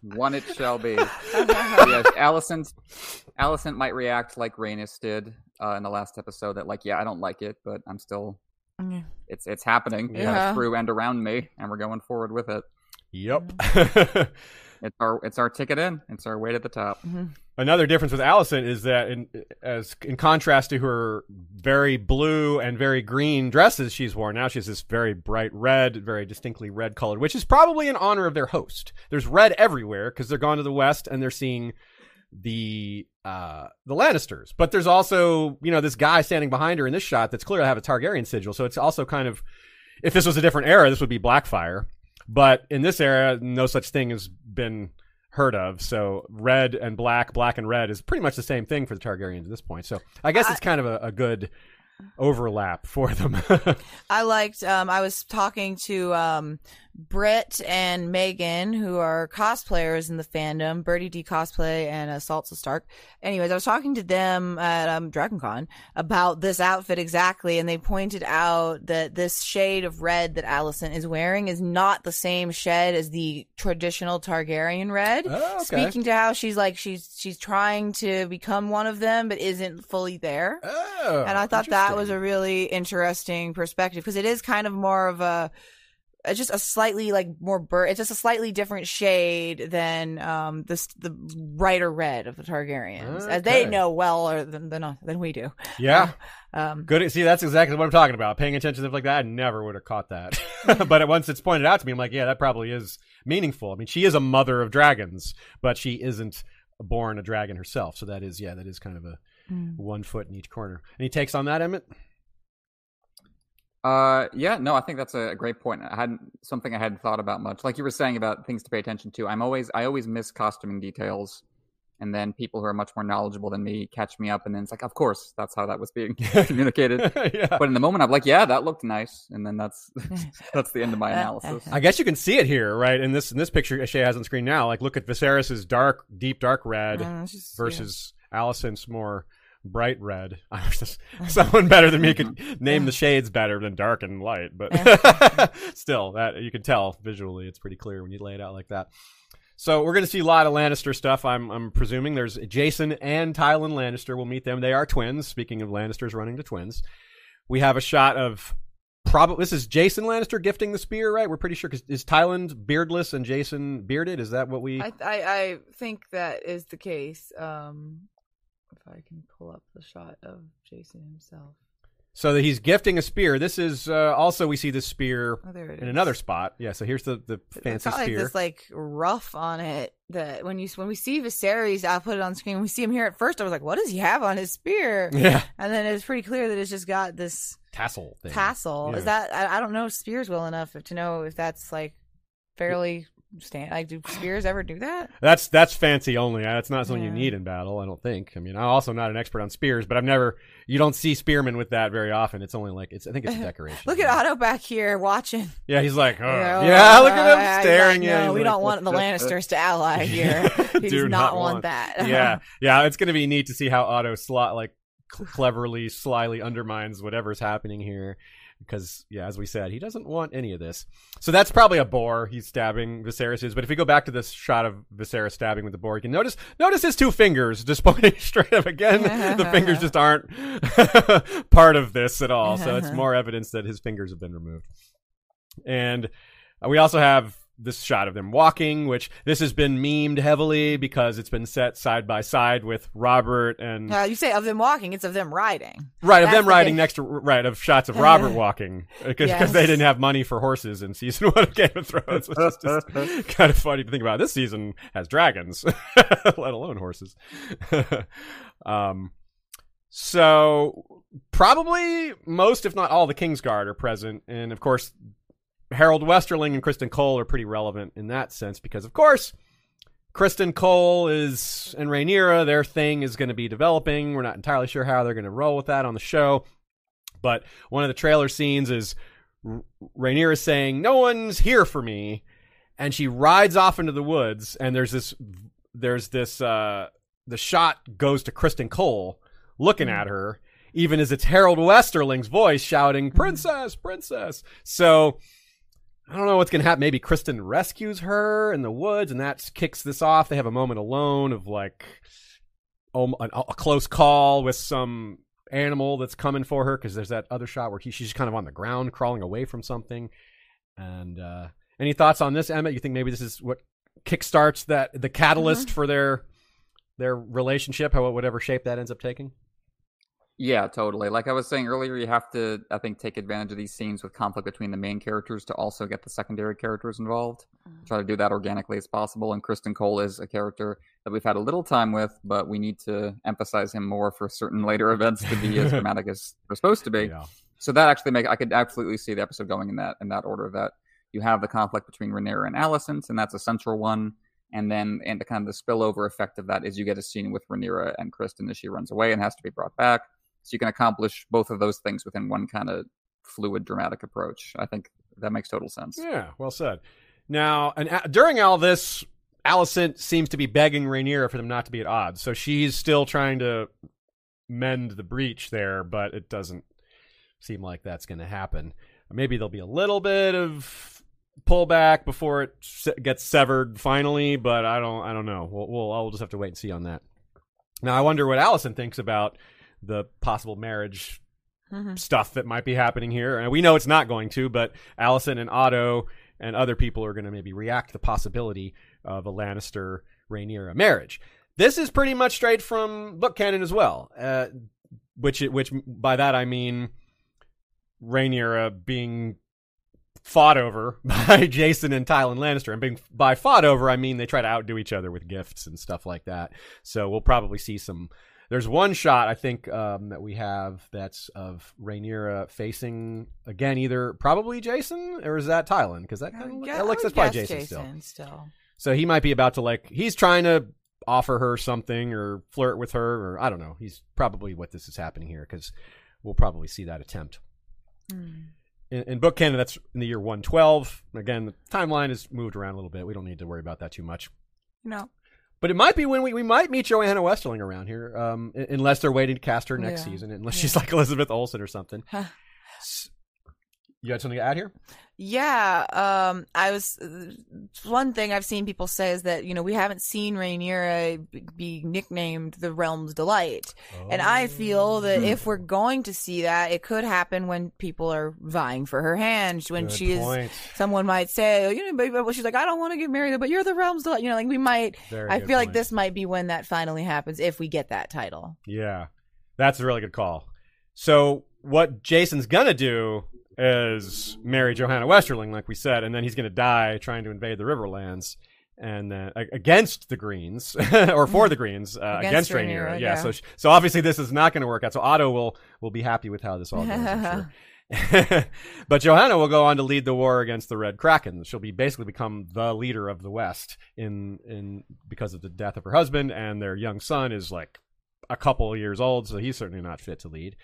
S2: One it shall be. (laughs) yes, Alicent, Alicent might react like Rhaenys did uh, in the last episode. That like, yeah, I don't like it, but I'm still.
S3: Yeah.
S2: It's it's happening
S3: Yeah.
S2: yeah. through and around me, and we're going forward with it.
S1: yep. (laughs)
S2: It's our it's our ticket in. It's our way to the top.
S1: Another difference with Alicent is that, in as in contrast to her very blue and very green dresses she's worn, now she has this very bright red, very distinctly red colored, which is probably in honor of their host. There's red everywhere because they're gone to the west and they're seeing the uh the Lannisters. But there's also, you know, this guy standing behind her in this shot that's clearly have a Targaryen sigil. So it's also kind of if this was a different era, this would be Blackfire. But in this era, no such thing has been heard of. So red and black, black and red is pretty much the same thing for the Targaryens at this point. So I guess it's kind of a, a good overlap for them. (laughs)
S3: I liked. Um, I was talking to um, Britt and Megan, who are cosplayers in the fandom, Birdie D cosplay and uh, Salsa Stark. Anyways, I was talking to them at um, DragonCon about this outfit exactly, and they pointed out that this shade of red that Alicent is wearing is not the same shade as the traditional Targaryen red.
S1: Oh, okay.
S3: Speaking to how she's like she's she's trying to become one of them, but isn't fully there.
S1: oh,
S3: and I thought that was a really interesting perspective because it is kind of more of a it's just a slightly like more bur- it's just a slightly different shade than um this the brighter red of the Targaryens as they know well or than than, than we do.
S1: yeah. (laughs)
S3: Um
S1: Good. See, that's exactly what I'm talking about. Paying attention to stuff like that, I never would have caught that. (laughs) but once it's pointed out to me, I'm like, yeah, that probably is meaningful. I mean, she is a mother of dragons, but she isn't born a dragon herself. So that is, yeah, that is kind of a
S3: Mm.
S1: one foot in each corner. Any takes on that, Emmett?
S2: Uh, yeah, no, I think that's a great point. I hadn't something I hadn't thought about much. Like you were saying about things to pay attention to. I'm always I always miss costuming details, and then people who are much more knowledgeable than me catch me up, and then it's like, of course, that's how that was being (laughs) (laughs) communicated. (laughs)
S1: yeah.
S2: But in the moment, I'm like, yeah, that looked nice, and then that's that's the end of my analysis.
S1: I guess you can see it here, right? In this in this picture Shay has on screen now. Like, look at Viserys's dark, deep, dark red
S3: Mm, just-
S1: versus Alicent's more bright red. (laughs) I wish this, (laughs) someone better than me could name the shades better than dark and light, but (laughs) still, that you can tell visually, it's pretty clear when you lay it out like that. So we're going to see a lot of Lannister stuff. I'm I'm presuming there's Jason and Tywin Lannister. We'll meet them. They are twins. Speaking of Lannisters running to twins, we have a shot of probably this is Jason Lannister gifting the spear, right? We're pretty sure 'cause is Tywin beardless and Jason bearded? Is that what we?
S3: I, I I think that is the case. Um if I can pull up the shot of Jason himself.
S1: So that he's gifting a spear. This is uh, also we see this spear
S3: Oh,
S1: in
S3: is.
S1: another spot. Yeah. So here's the the
S3: It's
S1: fancy
S3: got like
S1: spear.
S3: this like rough on it that when you when we see Viserys, I'll put it on screen. When we see him here at first, I was like, "What does he have on his spear?" (laughs)
S1: yeah,
S3: And then it's pretty clear that it's just got this
S1: tassel thing.
S3: tassel.
S1: Yeah.
S3: Is that I, I don't know spears well enough to know if that's like fairly stand. Like, do spears ever do that? (sighs)
S1: That's that's fancy only. That's not something you need in battle. I don't think. I mean, I'm also not an expert on spears, but I've never. You don't see spearmen with that very often. It's only like it's. I think it's a (laughs) decoration.
S3: Look at Otto back here watching.
S1: Yeah, he's like, oh.
S3: Know,
S1: yeah. Look at him staring.
S3: like,
S1: yeah,
S3: no,
S1: he's
S3: we
S1: like,
S3: don't want the Lannisters to ally (laughs) here. (laughs) He
S1: Do
S3: does not, want that.
S1: yeah, yeah. It's gonna be neat to see how Otto slot like cl- cleverly, slyly undermines whatever's happening here. Because yeah, as we said, he doesn't want any of this. So that's probably a boar he's stabbing Viserys is. But if we go back to this shot of Viserys stabbing with the boar, you can notice notice his two fingers just (laughs) pointing straight up. Again, the fingers just aren't (laughs) part of this at all. So it's (laughs) more evidence that his fingers have been removed. And we also have this shot of them walking, which this has been memed heavily because it's been set side by side with Robert and
S3: Uh, you say of them walking, it's of them riding.
S1: right of them riding
S3: thing.
S1: next to right of shots of Robert (laughs) walking because
S3: Yes.
S1: they didn't have money for horses in season (laughs) one of Game of Thrones, which is just (laughs) kind of funny to think about. This season has dragons, let alone horses. um, so probably most, if not all, the Kingsguard are present, and of course Harrold Westerling and Criston Cole are pretty relevant in that sense because, of course, Criston Cole is and Rhaenyra, their thing is going to be developing. We're not entirely sure how they're going to roll with that on the show, but one of the trailer scenes is Rhaenyra saying, "No one's here for me," and she rides off into the woods. And there's this, there's this, uh, the shot goes to Criston Cole looking at her, even as it's Harrold Westerling's voice shouting, "Princess, princess!" So. I don't know what's going to happen. Maybe Criston rescues her in the woods, and that kicks this off. They have a moment alone of like um, a, a close call with some animal that's coming for her because there's that other shot where he, she's kind of on the ground crawling away from something. And uh, any thoughts on this, Emmett? You think maybe this is what kickstarts that the catalyst for their their relationship, how whatever shape that ends up taking?
S2: Yeah, totally. Like I was saying earlier, you have to, I think, take advantage of these scenes with conflict between the main characters to also get the secondary characters involved. Mm. Try to do that organically as possible. And Criston Cole is a character that we've had a little time with, but we need to emphasize him more for certain later (laughs) events to be as dramatic (laughs) as they're supposed to be.
S1: Yeah.
S2: So that actually make I could absolutely see the episode going in that in that order. That you have the conflict between Rhaenyra and Alicent, and that's a central one. And then and the kind of the spillover effect of that is you get a scene with Rhaenyra and Criston as she runs away and has to be brought back. So you can accomplish both of those things within one kind of fluid dramatic approach. I think that makes total sense.
S1: Yeah, well said. Now, and during all this, Alicent seems to be begging Rhaenyra for them not to be at odds. So she's still trying to mend the breach there, but it doesn't seem like that's going to happen. Maybe there'll be a little bit of pullback before it gets severed finally, but I don't. I don't know. We'll, we'll I'll just have to wait and see on that. Now, I wonder what Alicent thinks about the possible marriage
S3: Mhm.
S1: stuff that might be happening here. And we know it's not going to, but Alicent and Otto and other people are going to maybe react to the possibility of a Lannister Rhaenyra marriage. This is pretty much straight from book canon as well, uh, which which by that I mean Rhaenyra being fought over (laughs) by Jason and Tywin Lannister, and being by fought over I mean they try to outdo each other with gifts and stuff like that. So we'll probably see some there's one shot I think um, that we have that's of Rhaenyra facing again either probably Jason or is that Tyland because that, kinda
S3: would
S1: look-
S3: guess-
S1: that looks that's probably
S3: guess
S1: Jason, still.
S3: Still.
S1: So he might be about to like he's trying to offer her something or flirt with her or I don't know. He's probably what this is happening here because we'll probably see that attempt.
S3: Hmm.
S1: In, in book canon, that's in the year 112. Again, the timeline has moved around a little bit. We don't need to worry about that too much.
S3: No.
S1: But it might be when we, we might meet Johanna Westerling around here, um, unless they're waiting to cast her next
S3: Yeah.
S1: season, unless
S3: Yeah.
S1: she's like Elizabeth Olsen or something. You had something to add here?
S3: Yeah, um, I was one thing I've seen people say is that you know we haven't seen Rhaenyra be nicknamed the Realm's Delight, and I feel that if we're going to see that, it could happen when people are vying for her hand. When
S1: Good
S3: she is, someone might say, oh, you know, but she's like, I don't want to get married, but you're the Realm's Delight. You know, like we might.
S1: Very
S3: I feel like this might be when that finally happens if we get that title.
S1: Yeah, that's a really good call. So what Jason's gonna do is marry Johanna Westerling, like we said, and then he's gonna die trying to invade the Riverlands. And then a- against the Greens, (laughs) or for the Greens, uh, against,
S3: Against
S1: Rhaenyra,
S3: Rhaenyra,
S1: yeah.
S3: yeah.
S1: So, so obviously this is not going to work out. So Otto will will be happy with how this all goes. (laughs) (laughs) But Johanna will go on to lead the war against the Red Kraken. She'll be basically become the leader of the West in in because of the death of her husband, and their young son is like a couple of years old, so he's certainly not fit to lead.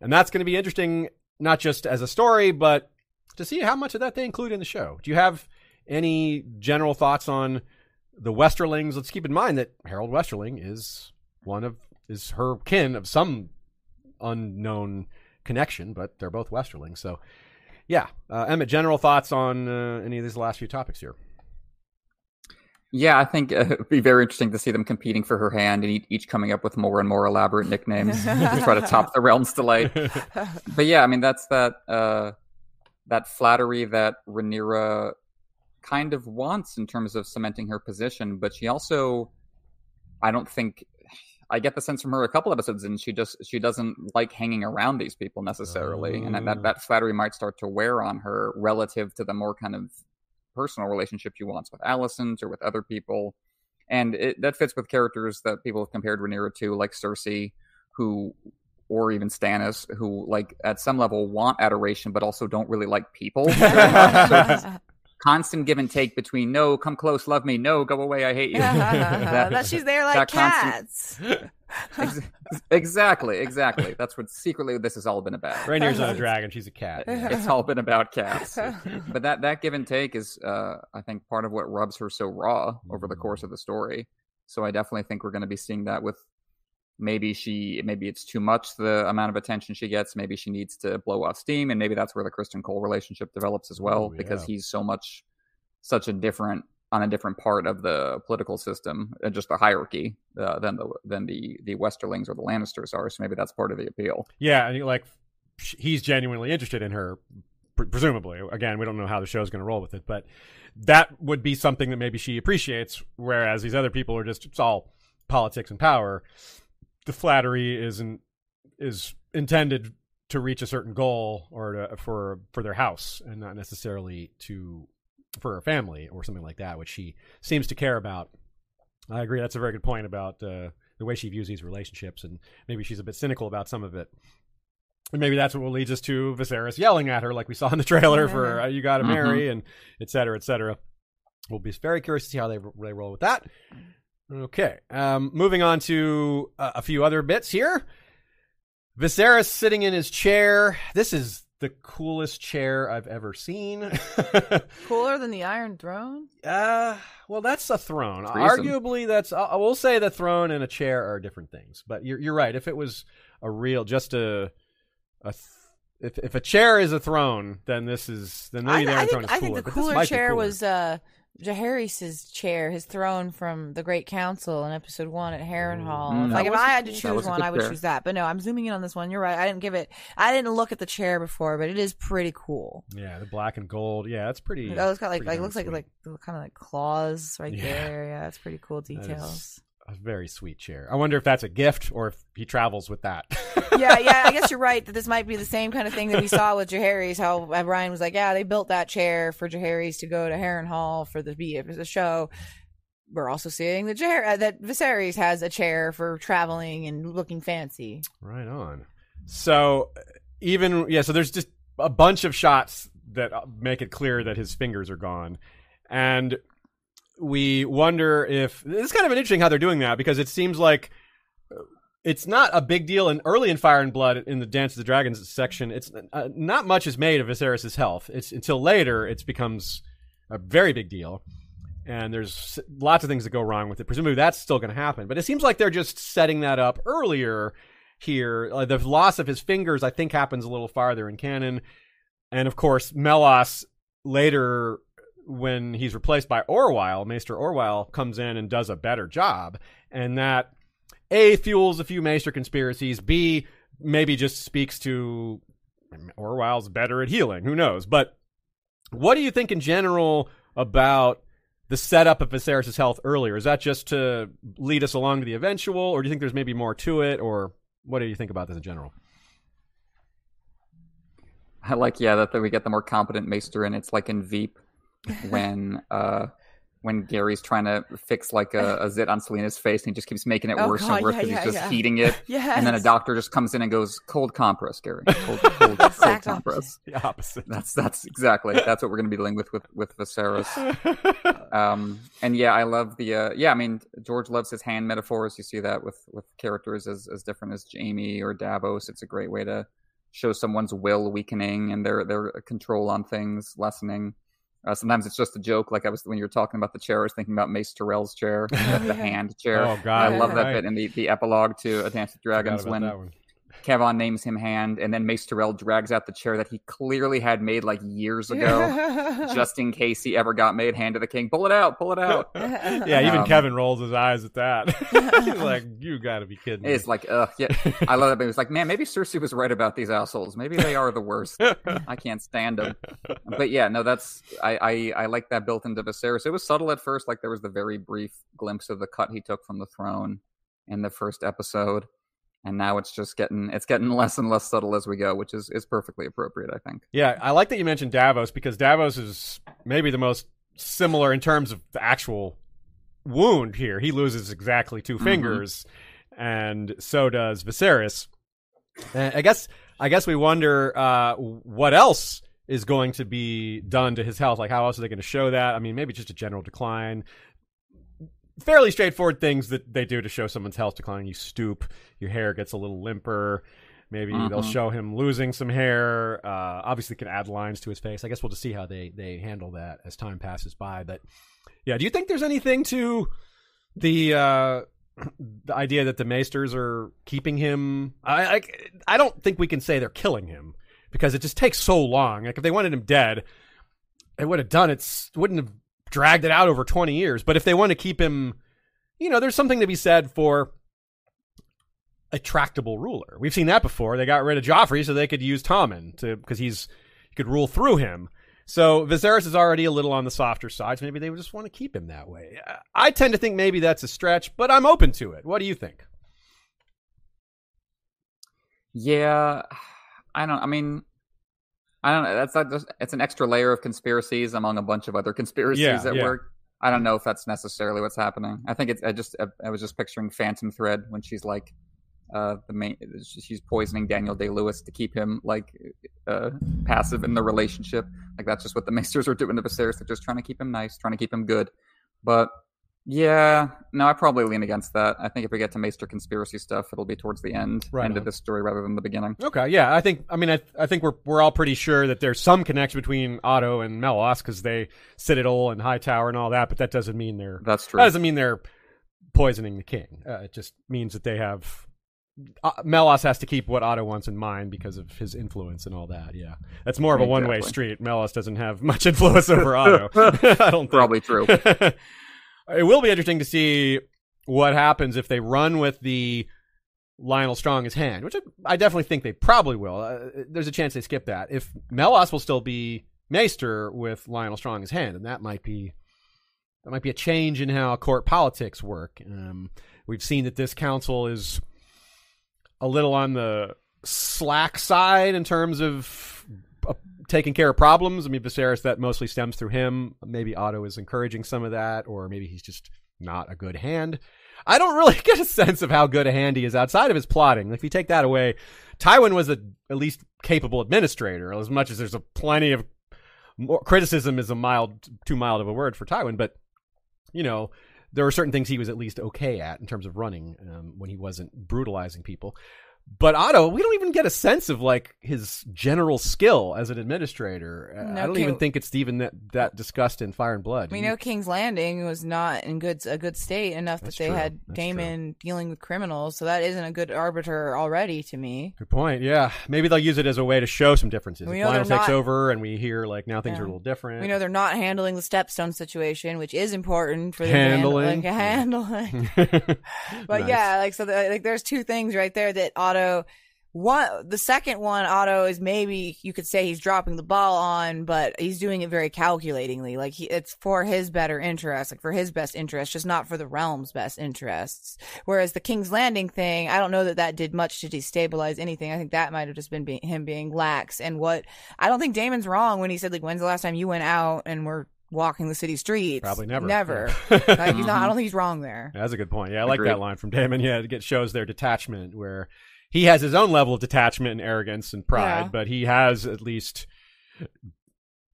S1: And that's going to be interesting, not just as a story, but to see how much of that they include in the show. Do you have any general thoughts on the Westerlings? Let's keep in mind that Harrold Westerling is one of is her kin of some unknown connection, but they're both Westerlings. So, yeah, uh, Emmett, general thoughts on uh, any of these last few topics here?
S2: Yeah, I think (laughs) uh, it'd be very interesting to see them competing for her hand and each, coming up with more and more elaborate nicknames (laughs) to try to top the realm's delight. (laughs) But yeah, I mean that's that uh, that flattery that Rhaenyra kind of wants in terms of cementing her position, but she also, I don't think. I get the sense from her a couple episodes and she just she doesn't like hanging around these people necessarily, and
S1: Oh.
S2: that that flattery might start to wear on her relative to the more kind of personal relationship she wants with Alicent or with other people. And it, that fits with characters that people have compared Rhaenyra to, like Cersei, who, or even Stannis, who, like, at some level want adoration, but also don't really like people. (laughs) so constant give and take between, no, come close, love me, no, go away, I hate you. (laughs) (laughs)
S3: that she's there like
S2: that constant-
S3: cats. (laughs)
S2: Ex- exactly, exactly. That's what secretly this has all been about.
S1: Rhaenyra's not a dragon; she's a cat. Yeah.
S2: it's all been about cats. but that that give and take is, uh, I think, part of what rubs her so raw over the course of the story. So I definitely think we're going to be seeing that with maybe she, maybe it's too much the amount of attention she gets. Maybe she needs to blow off steam, and maybe that's where the Criston Cole relationship develops as well,
S1: Ooh,
S2: because he's so much, such a different on a different part of the political system, and just the hierarchy uh, than the than the the Westerlings or the Lannisters are. So maybe that's part of the appeal.
S1: Yeah, and like he's genuinely interested in her, presumably. Again, we don't know how the show's going to roll with it, but that would be something that maybe she appreciates. Whereas these other people are just it's all politics and power. The flattery isn't is intended to reach a certain goal or to, for for their house, and not necessarily to for her family or something like that, which she seems to care about I agree. That's a very good point about uh, the way she views these relationships, and maybe she's a bit cynical about some of it. And maybe that's what will lead us to Viserys yelling at her, like we saw in the trailer for uh, "You Got to
S2: Mhm.
S1: Marry" and et cetera, et cetera. We'll be very curious to see how they they roll with that. Okay, um, moving on to uh, a few other bits here. Viserys sitting in his chair. This is the coolest chair I've ever seen. (laughs)
S3: Cooler than the Iron Throne?
S1: Uh, well, that's a throne.
S2: Reason.
S1: Arguably, that's. I I will say the throne and a chair are different things. But you're you're right. If it was a real, just a, a, th- if if a chair is a throne, then this is then maybe the
S3: I,
S1: Iron
S3: I
S1: Throne
S3: think,
S1: is
S3: I think the cooler chair
S1: cooler.
S3: was uh, Jaehaerys' chair, his throne from the Great Council in episode one at Harrenhal.
S2: Mm,
S3: like if I had to choose one, I would
S2: chair.
S3: choose that. But no, I'm zooming in on this one. You're right. I didn't give it. I didn't look at the chair before, but it is pretty cool.
S1: yeah, the black and gold. Yeah, that's pretty.
S3: Oh, it's got like like looks like like kind of like claws right
S1: Yeah.
S3: there. Yeah, it's pretty cool details.
S1: A very sweet chair. I wonder if that's a gift or if he travels with that. (laughs)
S3: yeah, yeah. I guess (laughs) you're right that this might be the same kind of thing that we saw with Jaehaerys. How Ryan was like, "Yeah, they built that chair for Jaehaerys to go to Harrenhal for the be the show." We're also seeing that chair uh, that Viserys has a chair for traveling and looking fancy.
S1: Right on. So even yeah, so there's just a bunch of shots that uh, make it clear that his fingers are gone, and we wonder if it's kind of interesting how they're doing that because it seems like uh, it's not a big deal. And early in Fire and Blood, in the Dance of the Dragons section, it's uh, not much is made of Viserys' health. It's until later it becomes a very big deal. And there's lots of things that go wrong with it. Presumably that's still going to happen. But it seems like they're just setting that up earlier here. Uh, the loss of his fingers, I think, happens a little farther in canon. And of course, Mellos later, when he's replaced by Orwyle, Maester Orwyle comes in and does a better job. And that, A, fuels a few Maester conspiracies. B, maybe just speaks to Orwyle's better at healing. Who knows? But what do you think in general about the setup of Viserys' health earlier? Is that just to lead us along to the eventual, or do you think there's maybe more to it, or what do you think about this in general?
S2: I like yeah that, that we get the more competent maester in. It's like in Veep when uh when Gary's trying to fix like a, a zit on Selina's face and he just keeps making it
S3: Oh,
S2: worse
S3: God,
S2: and worse because
S3: yeah,
S2: he's just
S3: yeah.
S2: heating it.
S3: Yes. (laughs)
S2: And then a doctor just comes in and goes cold compress, Gary. (laughs) Cold, cold, cold
S3: Exact
S2: compress. (laughs)
S1: The opposite.
S2: That's that's exactly that's what we're going to be dealing with with with Viserys. Um, and yeah, I love the uh, yeah. I mean, George loves his hand metaphors. You see that with with characters as as different as Jaime or Davos. It's a great way to show someone's will weakening and their their control on things lessening. Uh, sometimes it's just a joke, like I was when you were talking about the chair. I was thinking about Mace Tyrell's chair, (laughs) the, the hand chair.
S1: Oh, God,
S2: I love that
S1: right.
S2: bit in the, the epilogue to A Dance with Dragons when. Kevan names him hand, and then Mace Tyrell drags out the chair that he clearly had made like years ago, (laughs) just in case he ever got made hand of the king. Pull it out, pull it out. (laughs)
S1: yeah, even
S2: Um,
S1: Kevan rolls his eyes at that. (laughs) He's like, "You got to be kidding!" me."
S2: It's like, ugh, yeah. I love that. But it was like, man, maybe Cersei was right about these assholes. Maybe they are the worst. I can't stand them. But yeah, no, that's I, I I like that built into Viserys. It was subtle at first, like there was the very brief glimpse of the cut he took from the throne in the first episode, and now it's just getting it's getting (laughs) less and less subtle as we go, which is is perfectly appropriate, I think.
S1: Yeah, I like that you mentioned Davos because Davos is maybe the most similar in terms of the actual wound here. He loses exactly 2
S2: Mhm.
S1: fingers, and so does Viserys. And I guess I guess we wonder uh, what else is going to be done to his health. Like, how else are they going to show that? I mean, maybe just a general decline. Fairly straightforward things that they do to show someone's health decline. You stoop, your hair gets a little limper. Maybe they'll
S2: Mhm.
S1: show him losing some hair. Uh, obviously, can add lines to his face. I guess we'll just see how they they handle that as time passes by. But yeah, do you think there's anything to the uh, (clears throat) the idea that the Maesters are keeping him? I, I I don't think we can say they're killing him because it just takes so long. Like if they wanted him dead, they would have done it. Wouldn't have dragged it out over twenty years. But if they want to keep him, you know, there's something to be said for a tractable ruler. We've seen that before. They got rid of Joffrey so they could use Tommen to because he's he could rule through him. So Viserys is already a little on the softer side. So maybe they would just want to keep him that way. I tend to think maybe that's a stretch, but I'm open to it. What do you think?
S2: Yeah, I don't. I mean, I don't know. That's not just. It's an extra layer of conspiracies among a bunch of other conspiracies
S1: Yeah,
S2: at
S1: yeah.
S2: work. I don't know if that's necessarily what's happening. I think it's I just I, I was just picturing Phantom Thread when she's like uh, the main she's poisoning Daniel Day Lewis to keep him like uh, passive in the relationship. Like that's just what the (laughs) Maesters are doing to Viserys. They're just trying to keep him nice, trying to keep him good. But yeah, no, I probably lean against that. I think if we get to Maester conspiracy stuff, it'll be towards the end,
S1: Right
S2: end
S1: on.
S2: of this story rather than the beginning.
S1: Okay, yeah, I think. I mean, I, I think we're we're all pretty sure that there's some connection between Otto and Mellos because they Citadel and Hightower and all that, but that doesn't mean they're
S2: That's true.
S1: that doesn't mean they're poisoning the king. Uh, it just means that they have. Uh, Mellos has to keep what Otto wants in mind because of his influence and all that. Yeah, that's more of a one-way street. Mellos doesn't have much (laughs) influence over Otto. (laughs) (laughs) I don't think.
S2: Probably true.
S1: It will be interesting to see what happens if they run with the Lyonel Strong his hand, which I, I definitely think they probably will. Uh, there's a chance they skip that. If Mellos will still be Maester with Lyonel Strong his hand, and that might be that might be a change in how court politics work. Um, we've seen that this council is a little on the slack side in terms of taking care of problems. I mean, Viserys, that mostly stems through him. Maybe Otto is encouraging some of that, or maybe he's just not a good hand. I don't really (laughs) get a sense of how good a hand he is outside of his plotting. If you take that away, Tywin was a at least capable administrator, as much as there's a plenty of more criticism is a mild too mild of a word for Tywin, but you know, there were certain things he was at least okay at in terms of running um, when he wasn't brutalizing people. But Otto, we don't even get a sense of like his general skill as an administrator. Uh,
S3: No,
S1: I don't
S3: King-
S1: even think it's even that, that discussed in Fire and Blood.
S3: We know King's Landing was not in good a good state enough
S1: That's
S3: that they
S1: true.
S3: had
S1: That's
S3: Daemon dealing with criminals, so that isn't a good arbiter already to me.
S1: Good point. Yeah, maybe they'll use it as a way to show some differences.
S3: We
S1: if
S3: know
S1: Lyonel
S3: they're
S1: takes
S3: not-
S1: over, and we hear like now things
S3: Yeah.
S1: are a little different.
S3: We know they're not handling the stepstone situation, which is important for the
S1: Handling. (laughs)
S3: handling. handling. (laughs) But
S1: Nice.
S3: yeah, like so, the, like there's two things right there that Otto. One, the second one, Otto is maybe you could say he's dropping the ball on, but he's doing it very calculatingly. Like he, it's for his better interest, like for his best interest, just not for the realm's best interests. Whereas the King's Landing thing, I don't know that that did much to destabilize anything. I think that might have just been be- him being lax. And what I don't think Daemon's wrong when he said like, "When's the last time you went out and were walking the city streets?"
S1: Probably never.
S3: Never. Like, he's not. I (laughs) don't think he's wrong there.
S1: That's a good point. Yeah, I like
S2: Agreed.
S1: that line from Daemon. Yeah, it shows their detachment where he has his own level of detachment and arrogance and pride,
S3: Yeah.
S1: but he has at least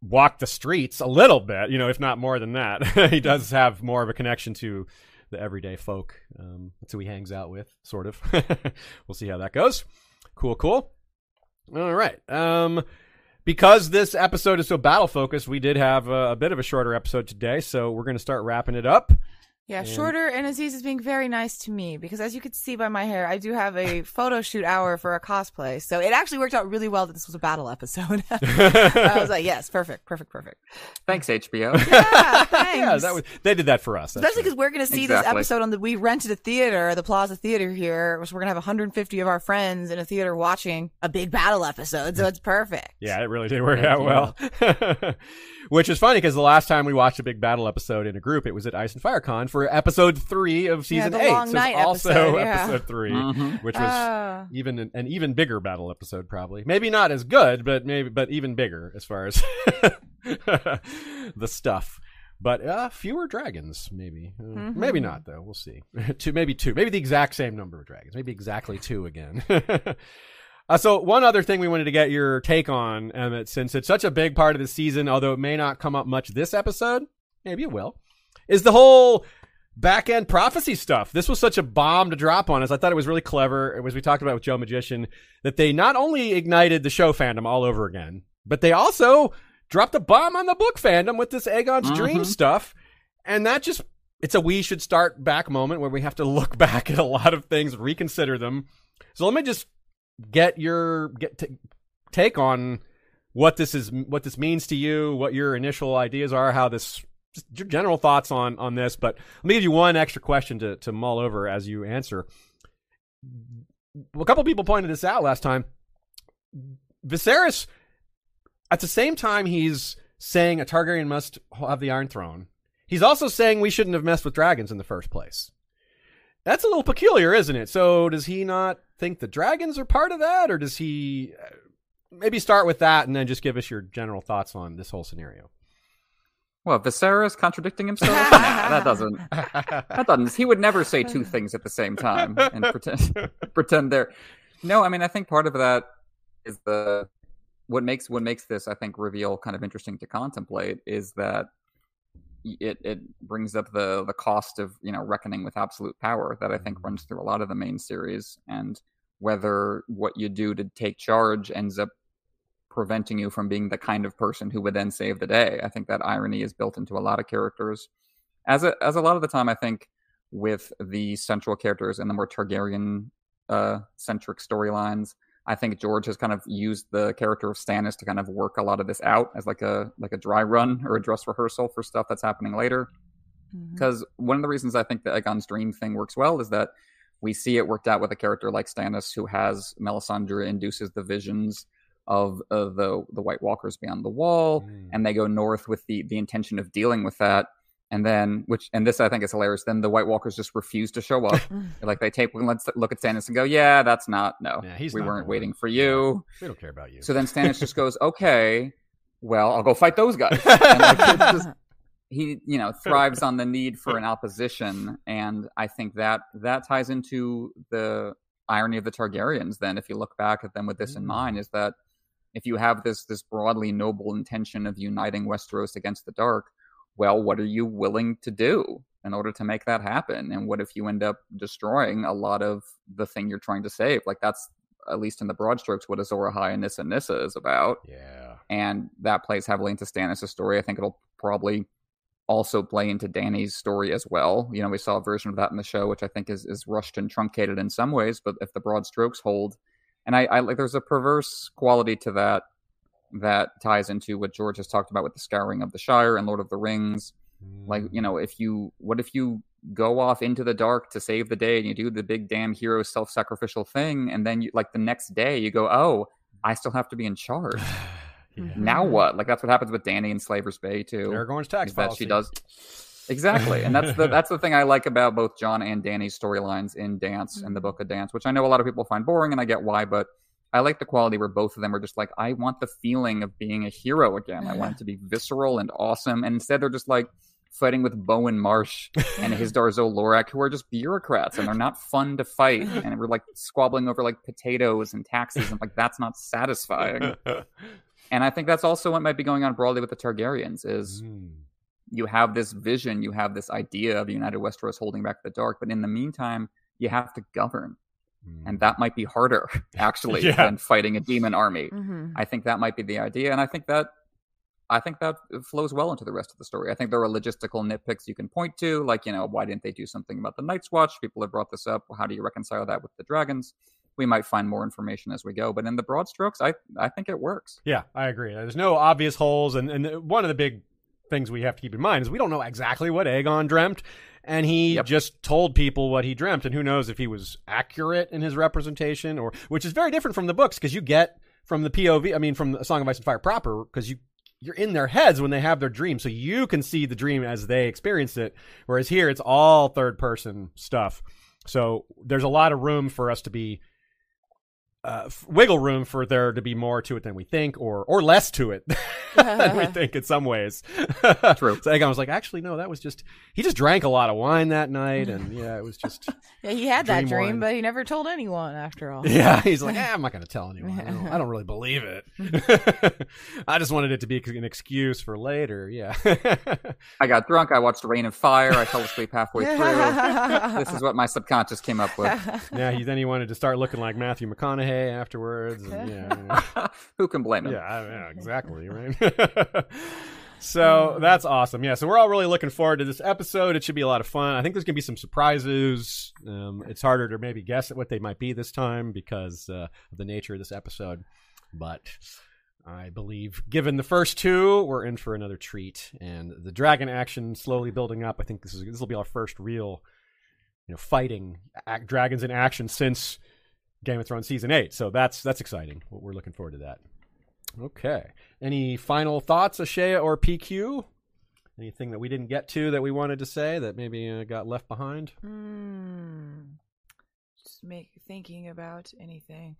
S1: walked the streets a little bit, you know, if not more than that. (laughs) he does have more of a connection to the everyday folk. Um, that's who he hangs out with, sort of. (laughs) we'll see how that goes. Cool, cool. All right. Um, because this episode is so battle focused, we did have a, a bit of a shorter episode today, so we're going to start wrapping it up.
S3: Yeah,
S1: And-
S3: shorter and Aziz is being very nice to me because as you could see by my hair, I do have a (laughs) photo shoot hour for a cosplay. So it actually worked out really well that this was a battle episode. (laughs) I was like, yes, perfect, perfect, perfect.
S2: Thanks, HBO.
S3: Yeah, thanks. (laughs)
S1: yeah, that was they did that for us.
S3: Especially because we're going to see this episode on the. We rented a theater, the Plaza Theater here, so we're going to have 150 of our friends in a theater watching a big battle episode. So it's perfect.
S1: Yeah, it really did work
S2: Heck
S1: out well. Which is funny because the last time we watched a big battle episode in a group, it was at Ice and FireCon for episode three of season
S3: the
S1: eight.
S3: long
S1: so
S3: night
S1: also
S3: episode, yeah.
S1: episode 3
S2: Mhm.
S1: which was
S3: Ah.
S1: even an, an even bigger battle episode, probably. Maybe not as good, but maybe but even bigger as far as (laughs) the stuff. But uh, fewer dragons, maybe. Uh,
S3: Mhm.
S1: Maybe not, though. We'll see. (laughs) two, maybe two. Maybe the exact same number of dragons. Maybe exactly two again. (laughs) uh, so, one other thing we wanted to get your take on, Emmett, since it's such a big part of the season, although it may not come up much this episode, maybe it will, is the whole back end prophecy stuff. This was such a bomb to drop on us. I thought it was really clever, It was we talked about with Joe Magician, that they not only ignited the show fandom all over again, but they also dropped a bomb on the book fandom with this Aegon's
S2: Mhm.
S1: Dream stuff. And that just, it's a we should start back moment where we have to look (laughs) back at a lot of things, reconsider them. So let me just get your get t- take on what this is, what this means to you, what your initial ideas are, how this just your general thoughts on on this. But let me give you one extra question to to mull over as you answer. A couple people pointed this out last time. Viserys, at the same time, he's saying a Targaryen must have the Iron Throne. He's also saying we shouldn't have messed with dragons in the first place. That's a little peculiar, isn't it? So, does he not think the dragons are part of that, or does he uh, maybe start with that and then just give us your general thoughts on this whole scenario?
S2: Well, Viserys contradicting himself? (laughs) nah, that doesn't. That doesn't. He would never say two things at the same time and pretend (laughs) pretend they're. No, I mean, I think part of that is the what makes what makes this, I think, reveal kind of interesting to contemplate is that it it brings up the the cost of you know reckoning with absolute power that I think
S1: Mm-hmm.
S2: runs through a lot of the main series and whether what you do to take charge ends up preventing you from being the kind of person who would then save the day. I think that irony is built into a lot of characters. As a as a lot of the time, I think with the central characters and the more Targaryen uh, centric storylines, I think George has kind of used the character of Stannis to kind of work a lot of this out as like a like a dry run or a dress rehearsal for stuff that's happening later. Because one of the reasons I think the Aegon's dream thing works well is that we see it worked out with a character like Stannis, who has Melisandre induces the visions of uh, the the White Walkers beyond the Wall,
S1: Mm.
S2: and they go north with the the intention of dealing with that. And then, which and this I think is hilarious. Then the White Walkers just refuse to show up. (laughs) like they take let's look at Stannis and go, yeah, that's not no.
S1: Yeah, he's
S2: we
S1: not
S2: weren't
S1: going.
S2: waiting for you.
S1: We don't care about you.
S2: So then Stannis just goes, (laughs) okay, well, I'll go fight those guys. (laughs) And like, it's just, he, you know, thrives on the need for an opposition, and I think that that ties into the irony of the Targaryens. Then, if you look back at them with this in mind, is that if you have this this broadly noble intention of uniting Westeros against the Dark, well, what are you willing to do in order to make that happen? And what if you end up destroying a lot of the thing you're trying to save? Like that's at least in the broad strokes what Azor Ahai and Nissa Nissa is about
S1: yeah.
S2: and that plays heavily into Stannis' story. I think it'll probably also play into Dany's story as well. You know, we saw a version of that in the show, which I think is is rushed and truncated in some ways, but if the broad strokes hold, and I, I like, there's a perverse quality to that that ties into what George has talked about with the scouring of the Shire and Lord of the Rings. Like, mm. you know, if you, what if you go off into the dark to save the day and you do the big damn hero self sacrificial thing, and then you, like, the next day you go, oh, I still have to be in charge (sighs)
S1: yeah.
S2: now mm-hmm. what? Like that's what happens with Dany in Slaver's Bay too.
S1: Aragorn's tax
S2: is that
S1: policy.
S2: she does exactly, and that's the (laughs) that's the thing I like about both Jon and Dany's storylines in Dance and the Book of Dance, which I know a lot of people find boring, and I get why, but I like the quality where both of them are just like, I want the feeling of being a hero again. I want it to be visceral and awesome, and instead they're just like fighting with Bowen Marsh and Hizdahr (laughs) zo Loraq, who are just bureaucrats and they're not fun to fight, (laughs) and we're like squabbling over like potatoes and taxes, and like that's not satisfying. And I think that's also what might be going on broadly with the Targaryens is
S1: Mm.
S2: You have this vision, you have this idea of United Westeros holding back the dark, but in the meantime, you have to govern. And that might be harder, (laughs) actually,
S1: Yeah.
S2: than fighting a demon army.
S3: Mhm.
S2: I think that might be the idea, and I think that I think that flows well into the rest of the story. I think there are logistical nitpicks you can point to, like you know, why didn't they do something about the Night's Watch? People have brought this up. How do you reconcile that with the dragons? We might find more information as we go, but in the broad strokes, I I think it works.
S1: Yeah, I agree. There's no obvious holes, and, and one of the big things we have to keep in mind is we don't know exactly what Aegon dreamt, and he
S2: Yep.
S1: just told people what he dreamt, and who knows if he was accurate in his representation, or which is very different from the books because you get from the POV, I mean, from the Song of Ice and Fire proper, because you you're in their heads when they have their dream, so you can see the dream as they experienced it. Whereas here, it's all third person stuff. So there's a lot of room for us to be uh, wiggle room for there to be more to it than we think, or or less to it (laughs) than we (laughs) think in some ways. (laughs)
S2: True.
S1: So Aegon was like, actually, no, that was just he just drank a lot of wine that night, and yeah, it was just
S3: Yeah, he had that
S1: Dream
S3: dream,
S1: wine.
S3: but he never told anyone. After all,
S1: yeah. He's like, eh, I'm not going to tell anyone. I don't, I don't really believe it. I just wanted it to be an excuse for later. Yeah.
S2: I got drunk. I watched Reign of Fire. I fell asleep halfway through. this is what my subconscious came up with.
S1: yeah. He then he wanted to start looking like Matthew McConaughey afterwards. And, yeah. yeah. (laughs)
S2: Who can blame him?
S1: Yeah, I- yeah, exactly, (laughs) right? (laughs) so that's awesome. Yeah, so we're all really looking forward to this episode. It should be a lot of fun. I think there's going to be some surprises. Um, it's harder to maybe guess at what they might be this time because uh, of the nature of this episode. But I believe, given the first two, we're in for another treat. And the dragon action slowly building up. I think this is this will be our first real, you know, fighting ac dragons in action since Game of Thrones season eight. So that's that's exciting. We're looking forward to that. Okay. Any final thoughts, Ashea or PQ? Anything that we didn't get to that we wanted to say that maybe uh, got left behind?
S3: Hmm. Just make thinking about anything.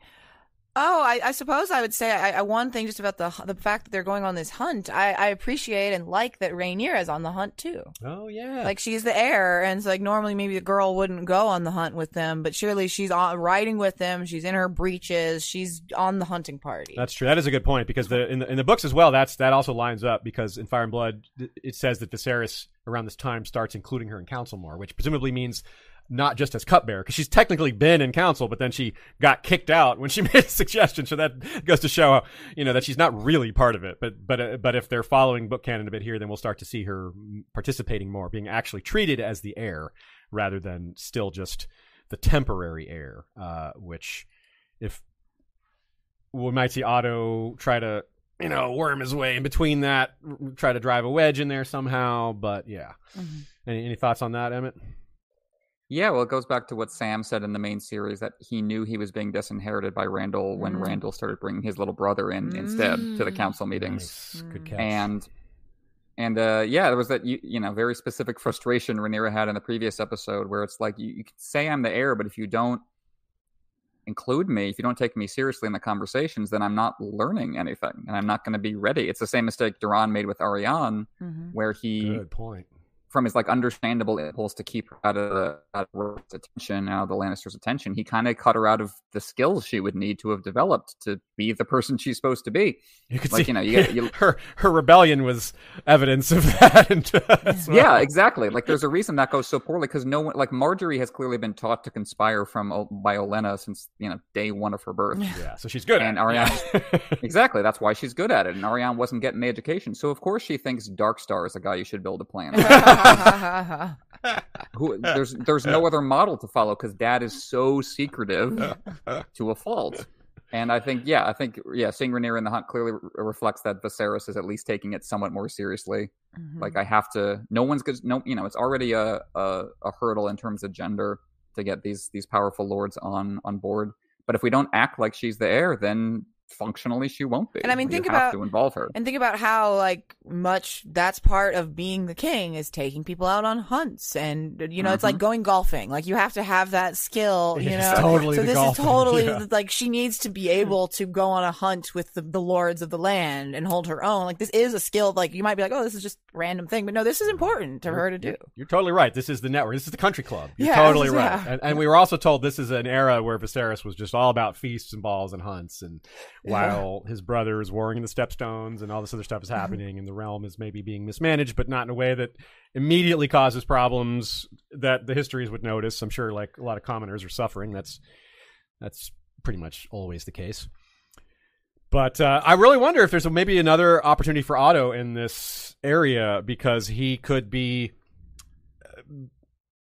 S3: Oh, I, I suppose I would say I, I, one thing just about the the fact that they're going on this hunt. I, I appreciate and like that Rhaenyra is on the hunt too.
S1: Oh yeah,
S3: like she's the heir, and it's like normally maybe the girl wouldn't go on the hunt with them, but surely she's on, riding with them. She's in her breeches. She's on the hunting party.
S1: That's true. That is a good point because the in the in the books as well. That's that also lines up because in Fire and Blood it says that Viserys around this time starts including her in council more, which presumably means not just as cupbearer because she's technically been in council, but then she got kicked out when she (laughs) made a suggestion. So that goes to show, you know, that she's not really part of it. But but uh, but if they're following book canon a bit here, then we'll start to see her participating more, being actually treated as the heir rather than still just the temporary heir. Uh, which, if we might see Otto try to you know worm his way in between that, try to drive a wedge in there somehow. But yeah, mm-hmm. any, any thoughts on that, Emmett?
S2: Yeah, well, it goes back to what Sam said in the main series that he knew he was being disinherited by Randyll when mm. Randyll started bringing his little brother in mm. instead to the council mm. meetings.
S1: Nice. Good catch.
S2: And and uh, yeah, there was that you, you know very specific frustration Rhaenyra had in the previous episode where it's like you, you can say I'm the heir, but if you don't include me, if you don't take me seriously in the conversations, then I'm not learning anything, and I'm not going to be ready. It's the same mistake Doran made with Arianne, mm-hmm. where he
S1: good point
S2: from his like understandable impulse to keep her out of the out of attention, out of the Lannisters' attention, he kind of cut her out of the skills she would need to have developed to be the person she's supposed to be.
S1: You could like, see, you know, you, you, (laughs) her her rebellion was evidence of that. (laughs)
S2: yeah, exactly. Like, there's a reason that goes so poorly because no one, like Margaery, has clearly been taught to conspire from by Olenna since you know day one of her birth.
S1: Yeah, so she's good.
S2: And Arianne, (laughs) exactly, that's why she's good at it. And Arianne wasn't getting the education, so of course she thinks Dark Star is a guy you should build a plan. (laughs) Who, there's there's no other model to follow because Dad is so secretive (laughs) to a fault. And I think, yeah, I think, yeah, seeing Rhaenyra in the hunt clearly re- reflects that Viserys is at least taking it somewhat more seriously. Mm-hmm. Like I have to, no one's good, no, you know, it's already a, a a hurdle in terms of gender to get these these powerful lords on on board. But if we don't act like she's the heir, then functionally she won't be.
S3: And I mean, think about
S2: to involve her,
S3: and think about how like much that's part of being the king is taking people out on hunts, and you know, mm-hmm. it's like mm-hmm. going golfing. Like you have to have that skill. You know,
S1: totally.
S3: So this
S1: golfing.
S3: is totally yeah. like she needs to be able to go on a hunt with the, the lords of the land and hold her own. Like this is a skill. Like you might be like, oh, this is just random thing, but no, this is important to her to do.
S1: You're totally right. This is the network. This is the country club. You're yeah, totally right. Yeah. And, and, we were also told this is an era where Viserys was just all about feasts and balls and hunts, and while his his brother is warring in the Stepstones, and all this other stuff is mm-hmm. happening, mm-hmm. and the realm is maybe being mismanaged, but not in a way that immediately causes problems that the histories would notice. I'm sure, like a lot of commoners are suffering. That's that's pretty much always the case. But uh, I really wonder if there's maybe another opportunity for Otto in this area because he could be uh,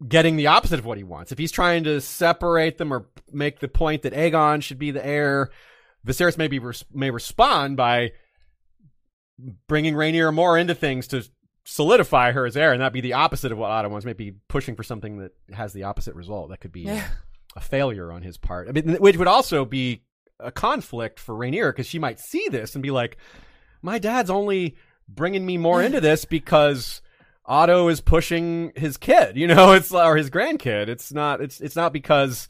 S1: getting the opposite of what he wants. If he's trying to separate them or make the point that Aegon should be the heir, Viserys maybe res- may respond by bringing Rhaenyra more into things to solidify her as heir, and that be the opposite of what Otto wants. Maybe pushing for something that has the opposite result. That could be yeah. a failure on his part. I mean, which would also be a conflict for Rhaenyra because she might see this and be like, "My dad's only bringing me more into this because." Otto is pushing his kid, you know, (laughs) it's or his grandkid. It's not. It's it's not because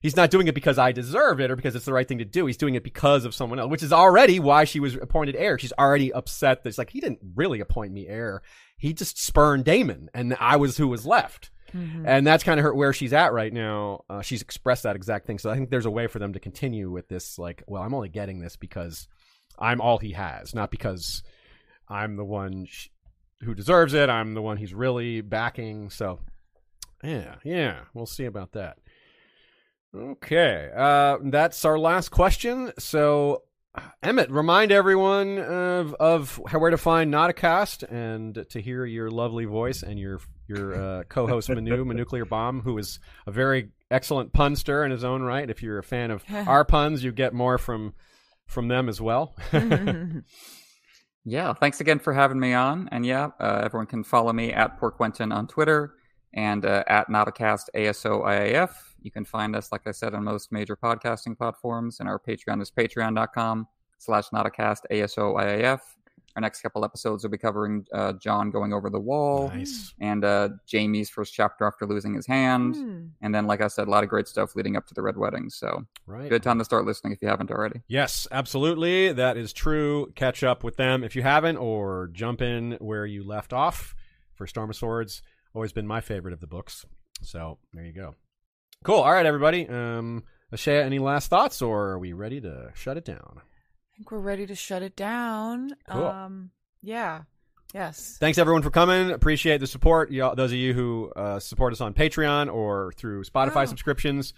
S1: He's not doing it because I deserve it or because it's the right thing to do. He's doing it because of someone else, which is already why she was appointed heir. She's already upset that it's like, he didn't really appoint me heir. He just spurned Daemon and I was who was left. Mm-hmm. And that's kind of her, where she's at right now. Uh, she's expressed that exact thing. So I think there's a way for them to continue with this, like, well, I'm only getting this because I'm all he has, not because I'm the one sh- who deserves it. I'm the one he's really backing. So, yeah, yeah, we'll see about that. Okay, uh, that's our last question. So, Emmett, remind everyone of of where to find Not a Cast and to hear your lovely voice and your your uh, co-host Manu (laughs) Manuclear Bomb, who is a very excellent punster in his own right. If you're a fan of (laughs) our puns, you get more from from them as well. (laughs)
S2: yeah, thanks again for having me on. And yeah, uh, everyone can follow me at Porquentin on Twitter and uh, at notacast ASOIAF you can find us, like I said, on most major podcasting platforms, and our Patreon is patreon.com slash notacast ASOIAF. Our next couple episodes will be covering uh, Jon going over the wall
S1: Nice.
S2: and uh, Jaime's first chapter after losing his hand.
S3: Hmm.
S2: And then, like I said, a lot of great stuff leading up to the Red Wedding. So,
S1: Right.
S2: good time to start listening if you haven't already.
S1: Yes, absolutely. That is true. Catch up with them if you haven't, or jump in where you left off for Storm of Swords. Always been my favorite of the books. So there you go. Cool. All right, everybody. Um, Ashaya, any last thoughts, or are we ready to shut it down?
S3: Think we're ready to shut it down.
S1: Cool.
S3: Um, yeah. Yes.
S1: Thanks everyone for coming. Appreciate the support. Y'all, those of you who uh, support us on Patreon or through Spotify
S3: Oh.
S1: subscriptions,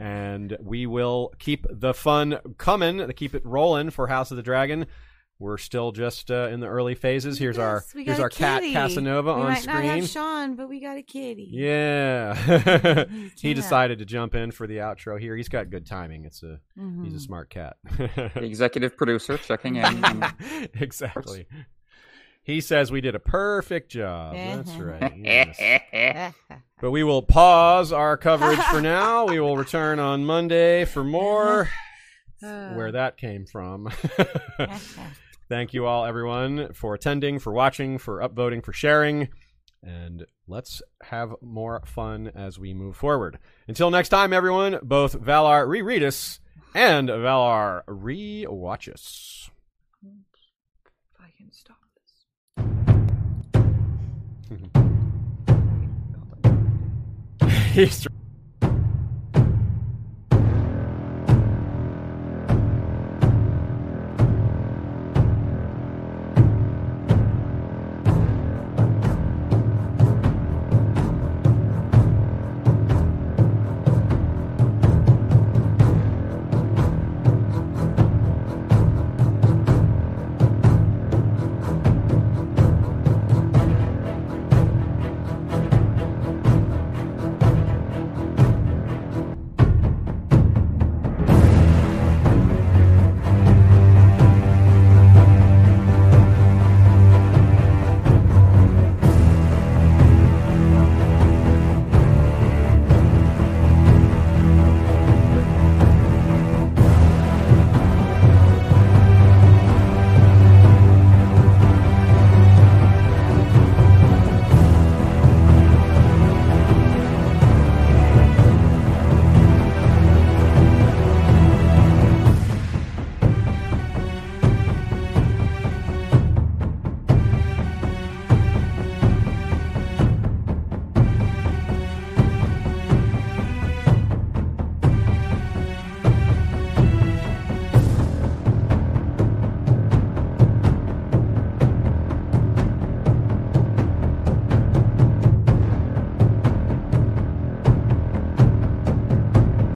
S1: and we will keep the fun coming. To keep it rolling for House of the Dragon. We're still just uh, in the early phases. Here's our
S4: Yes, we
S1: here's
S4: got a
S1: our cat
S4: kitty.
S1: Casanova
S4: we
S1: on
S4: might not
S1: screen.
S4: have Sean, but we got a kitty.
S1: Yeah, (laughs) he decided to jump in for the outro here. He's got good timing. It's a
S4: Mm-hmm.
S1: he's a smart cat.
S2: The (laughs) executive producer checking in. (laughs)
S1: exactly. He says we did a perfect job. That's right. yes. But we will pause our coverage for now. We will return on Monday for more. Where that came from. Thank you all, everyone, for attending, for watching, for upvoting, for sharing. And let's have more fun as we move forward. Until next time, everyone, both Valar reread us and Valar re-watch us.
S3: If I can stop this. (laughs)
S1: He's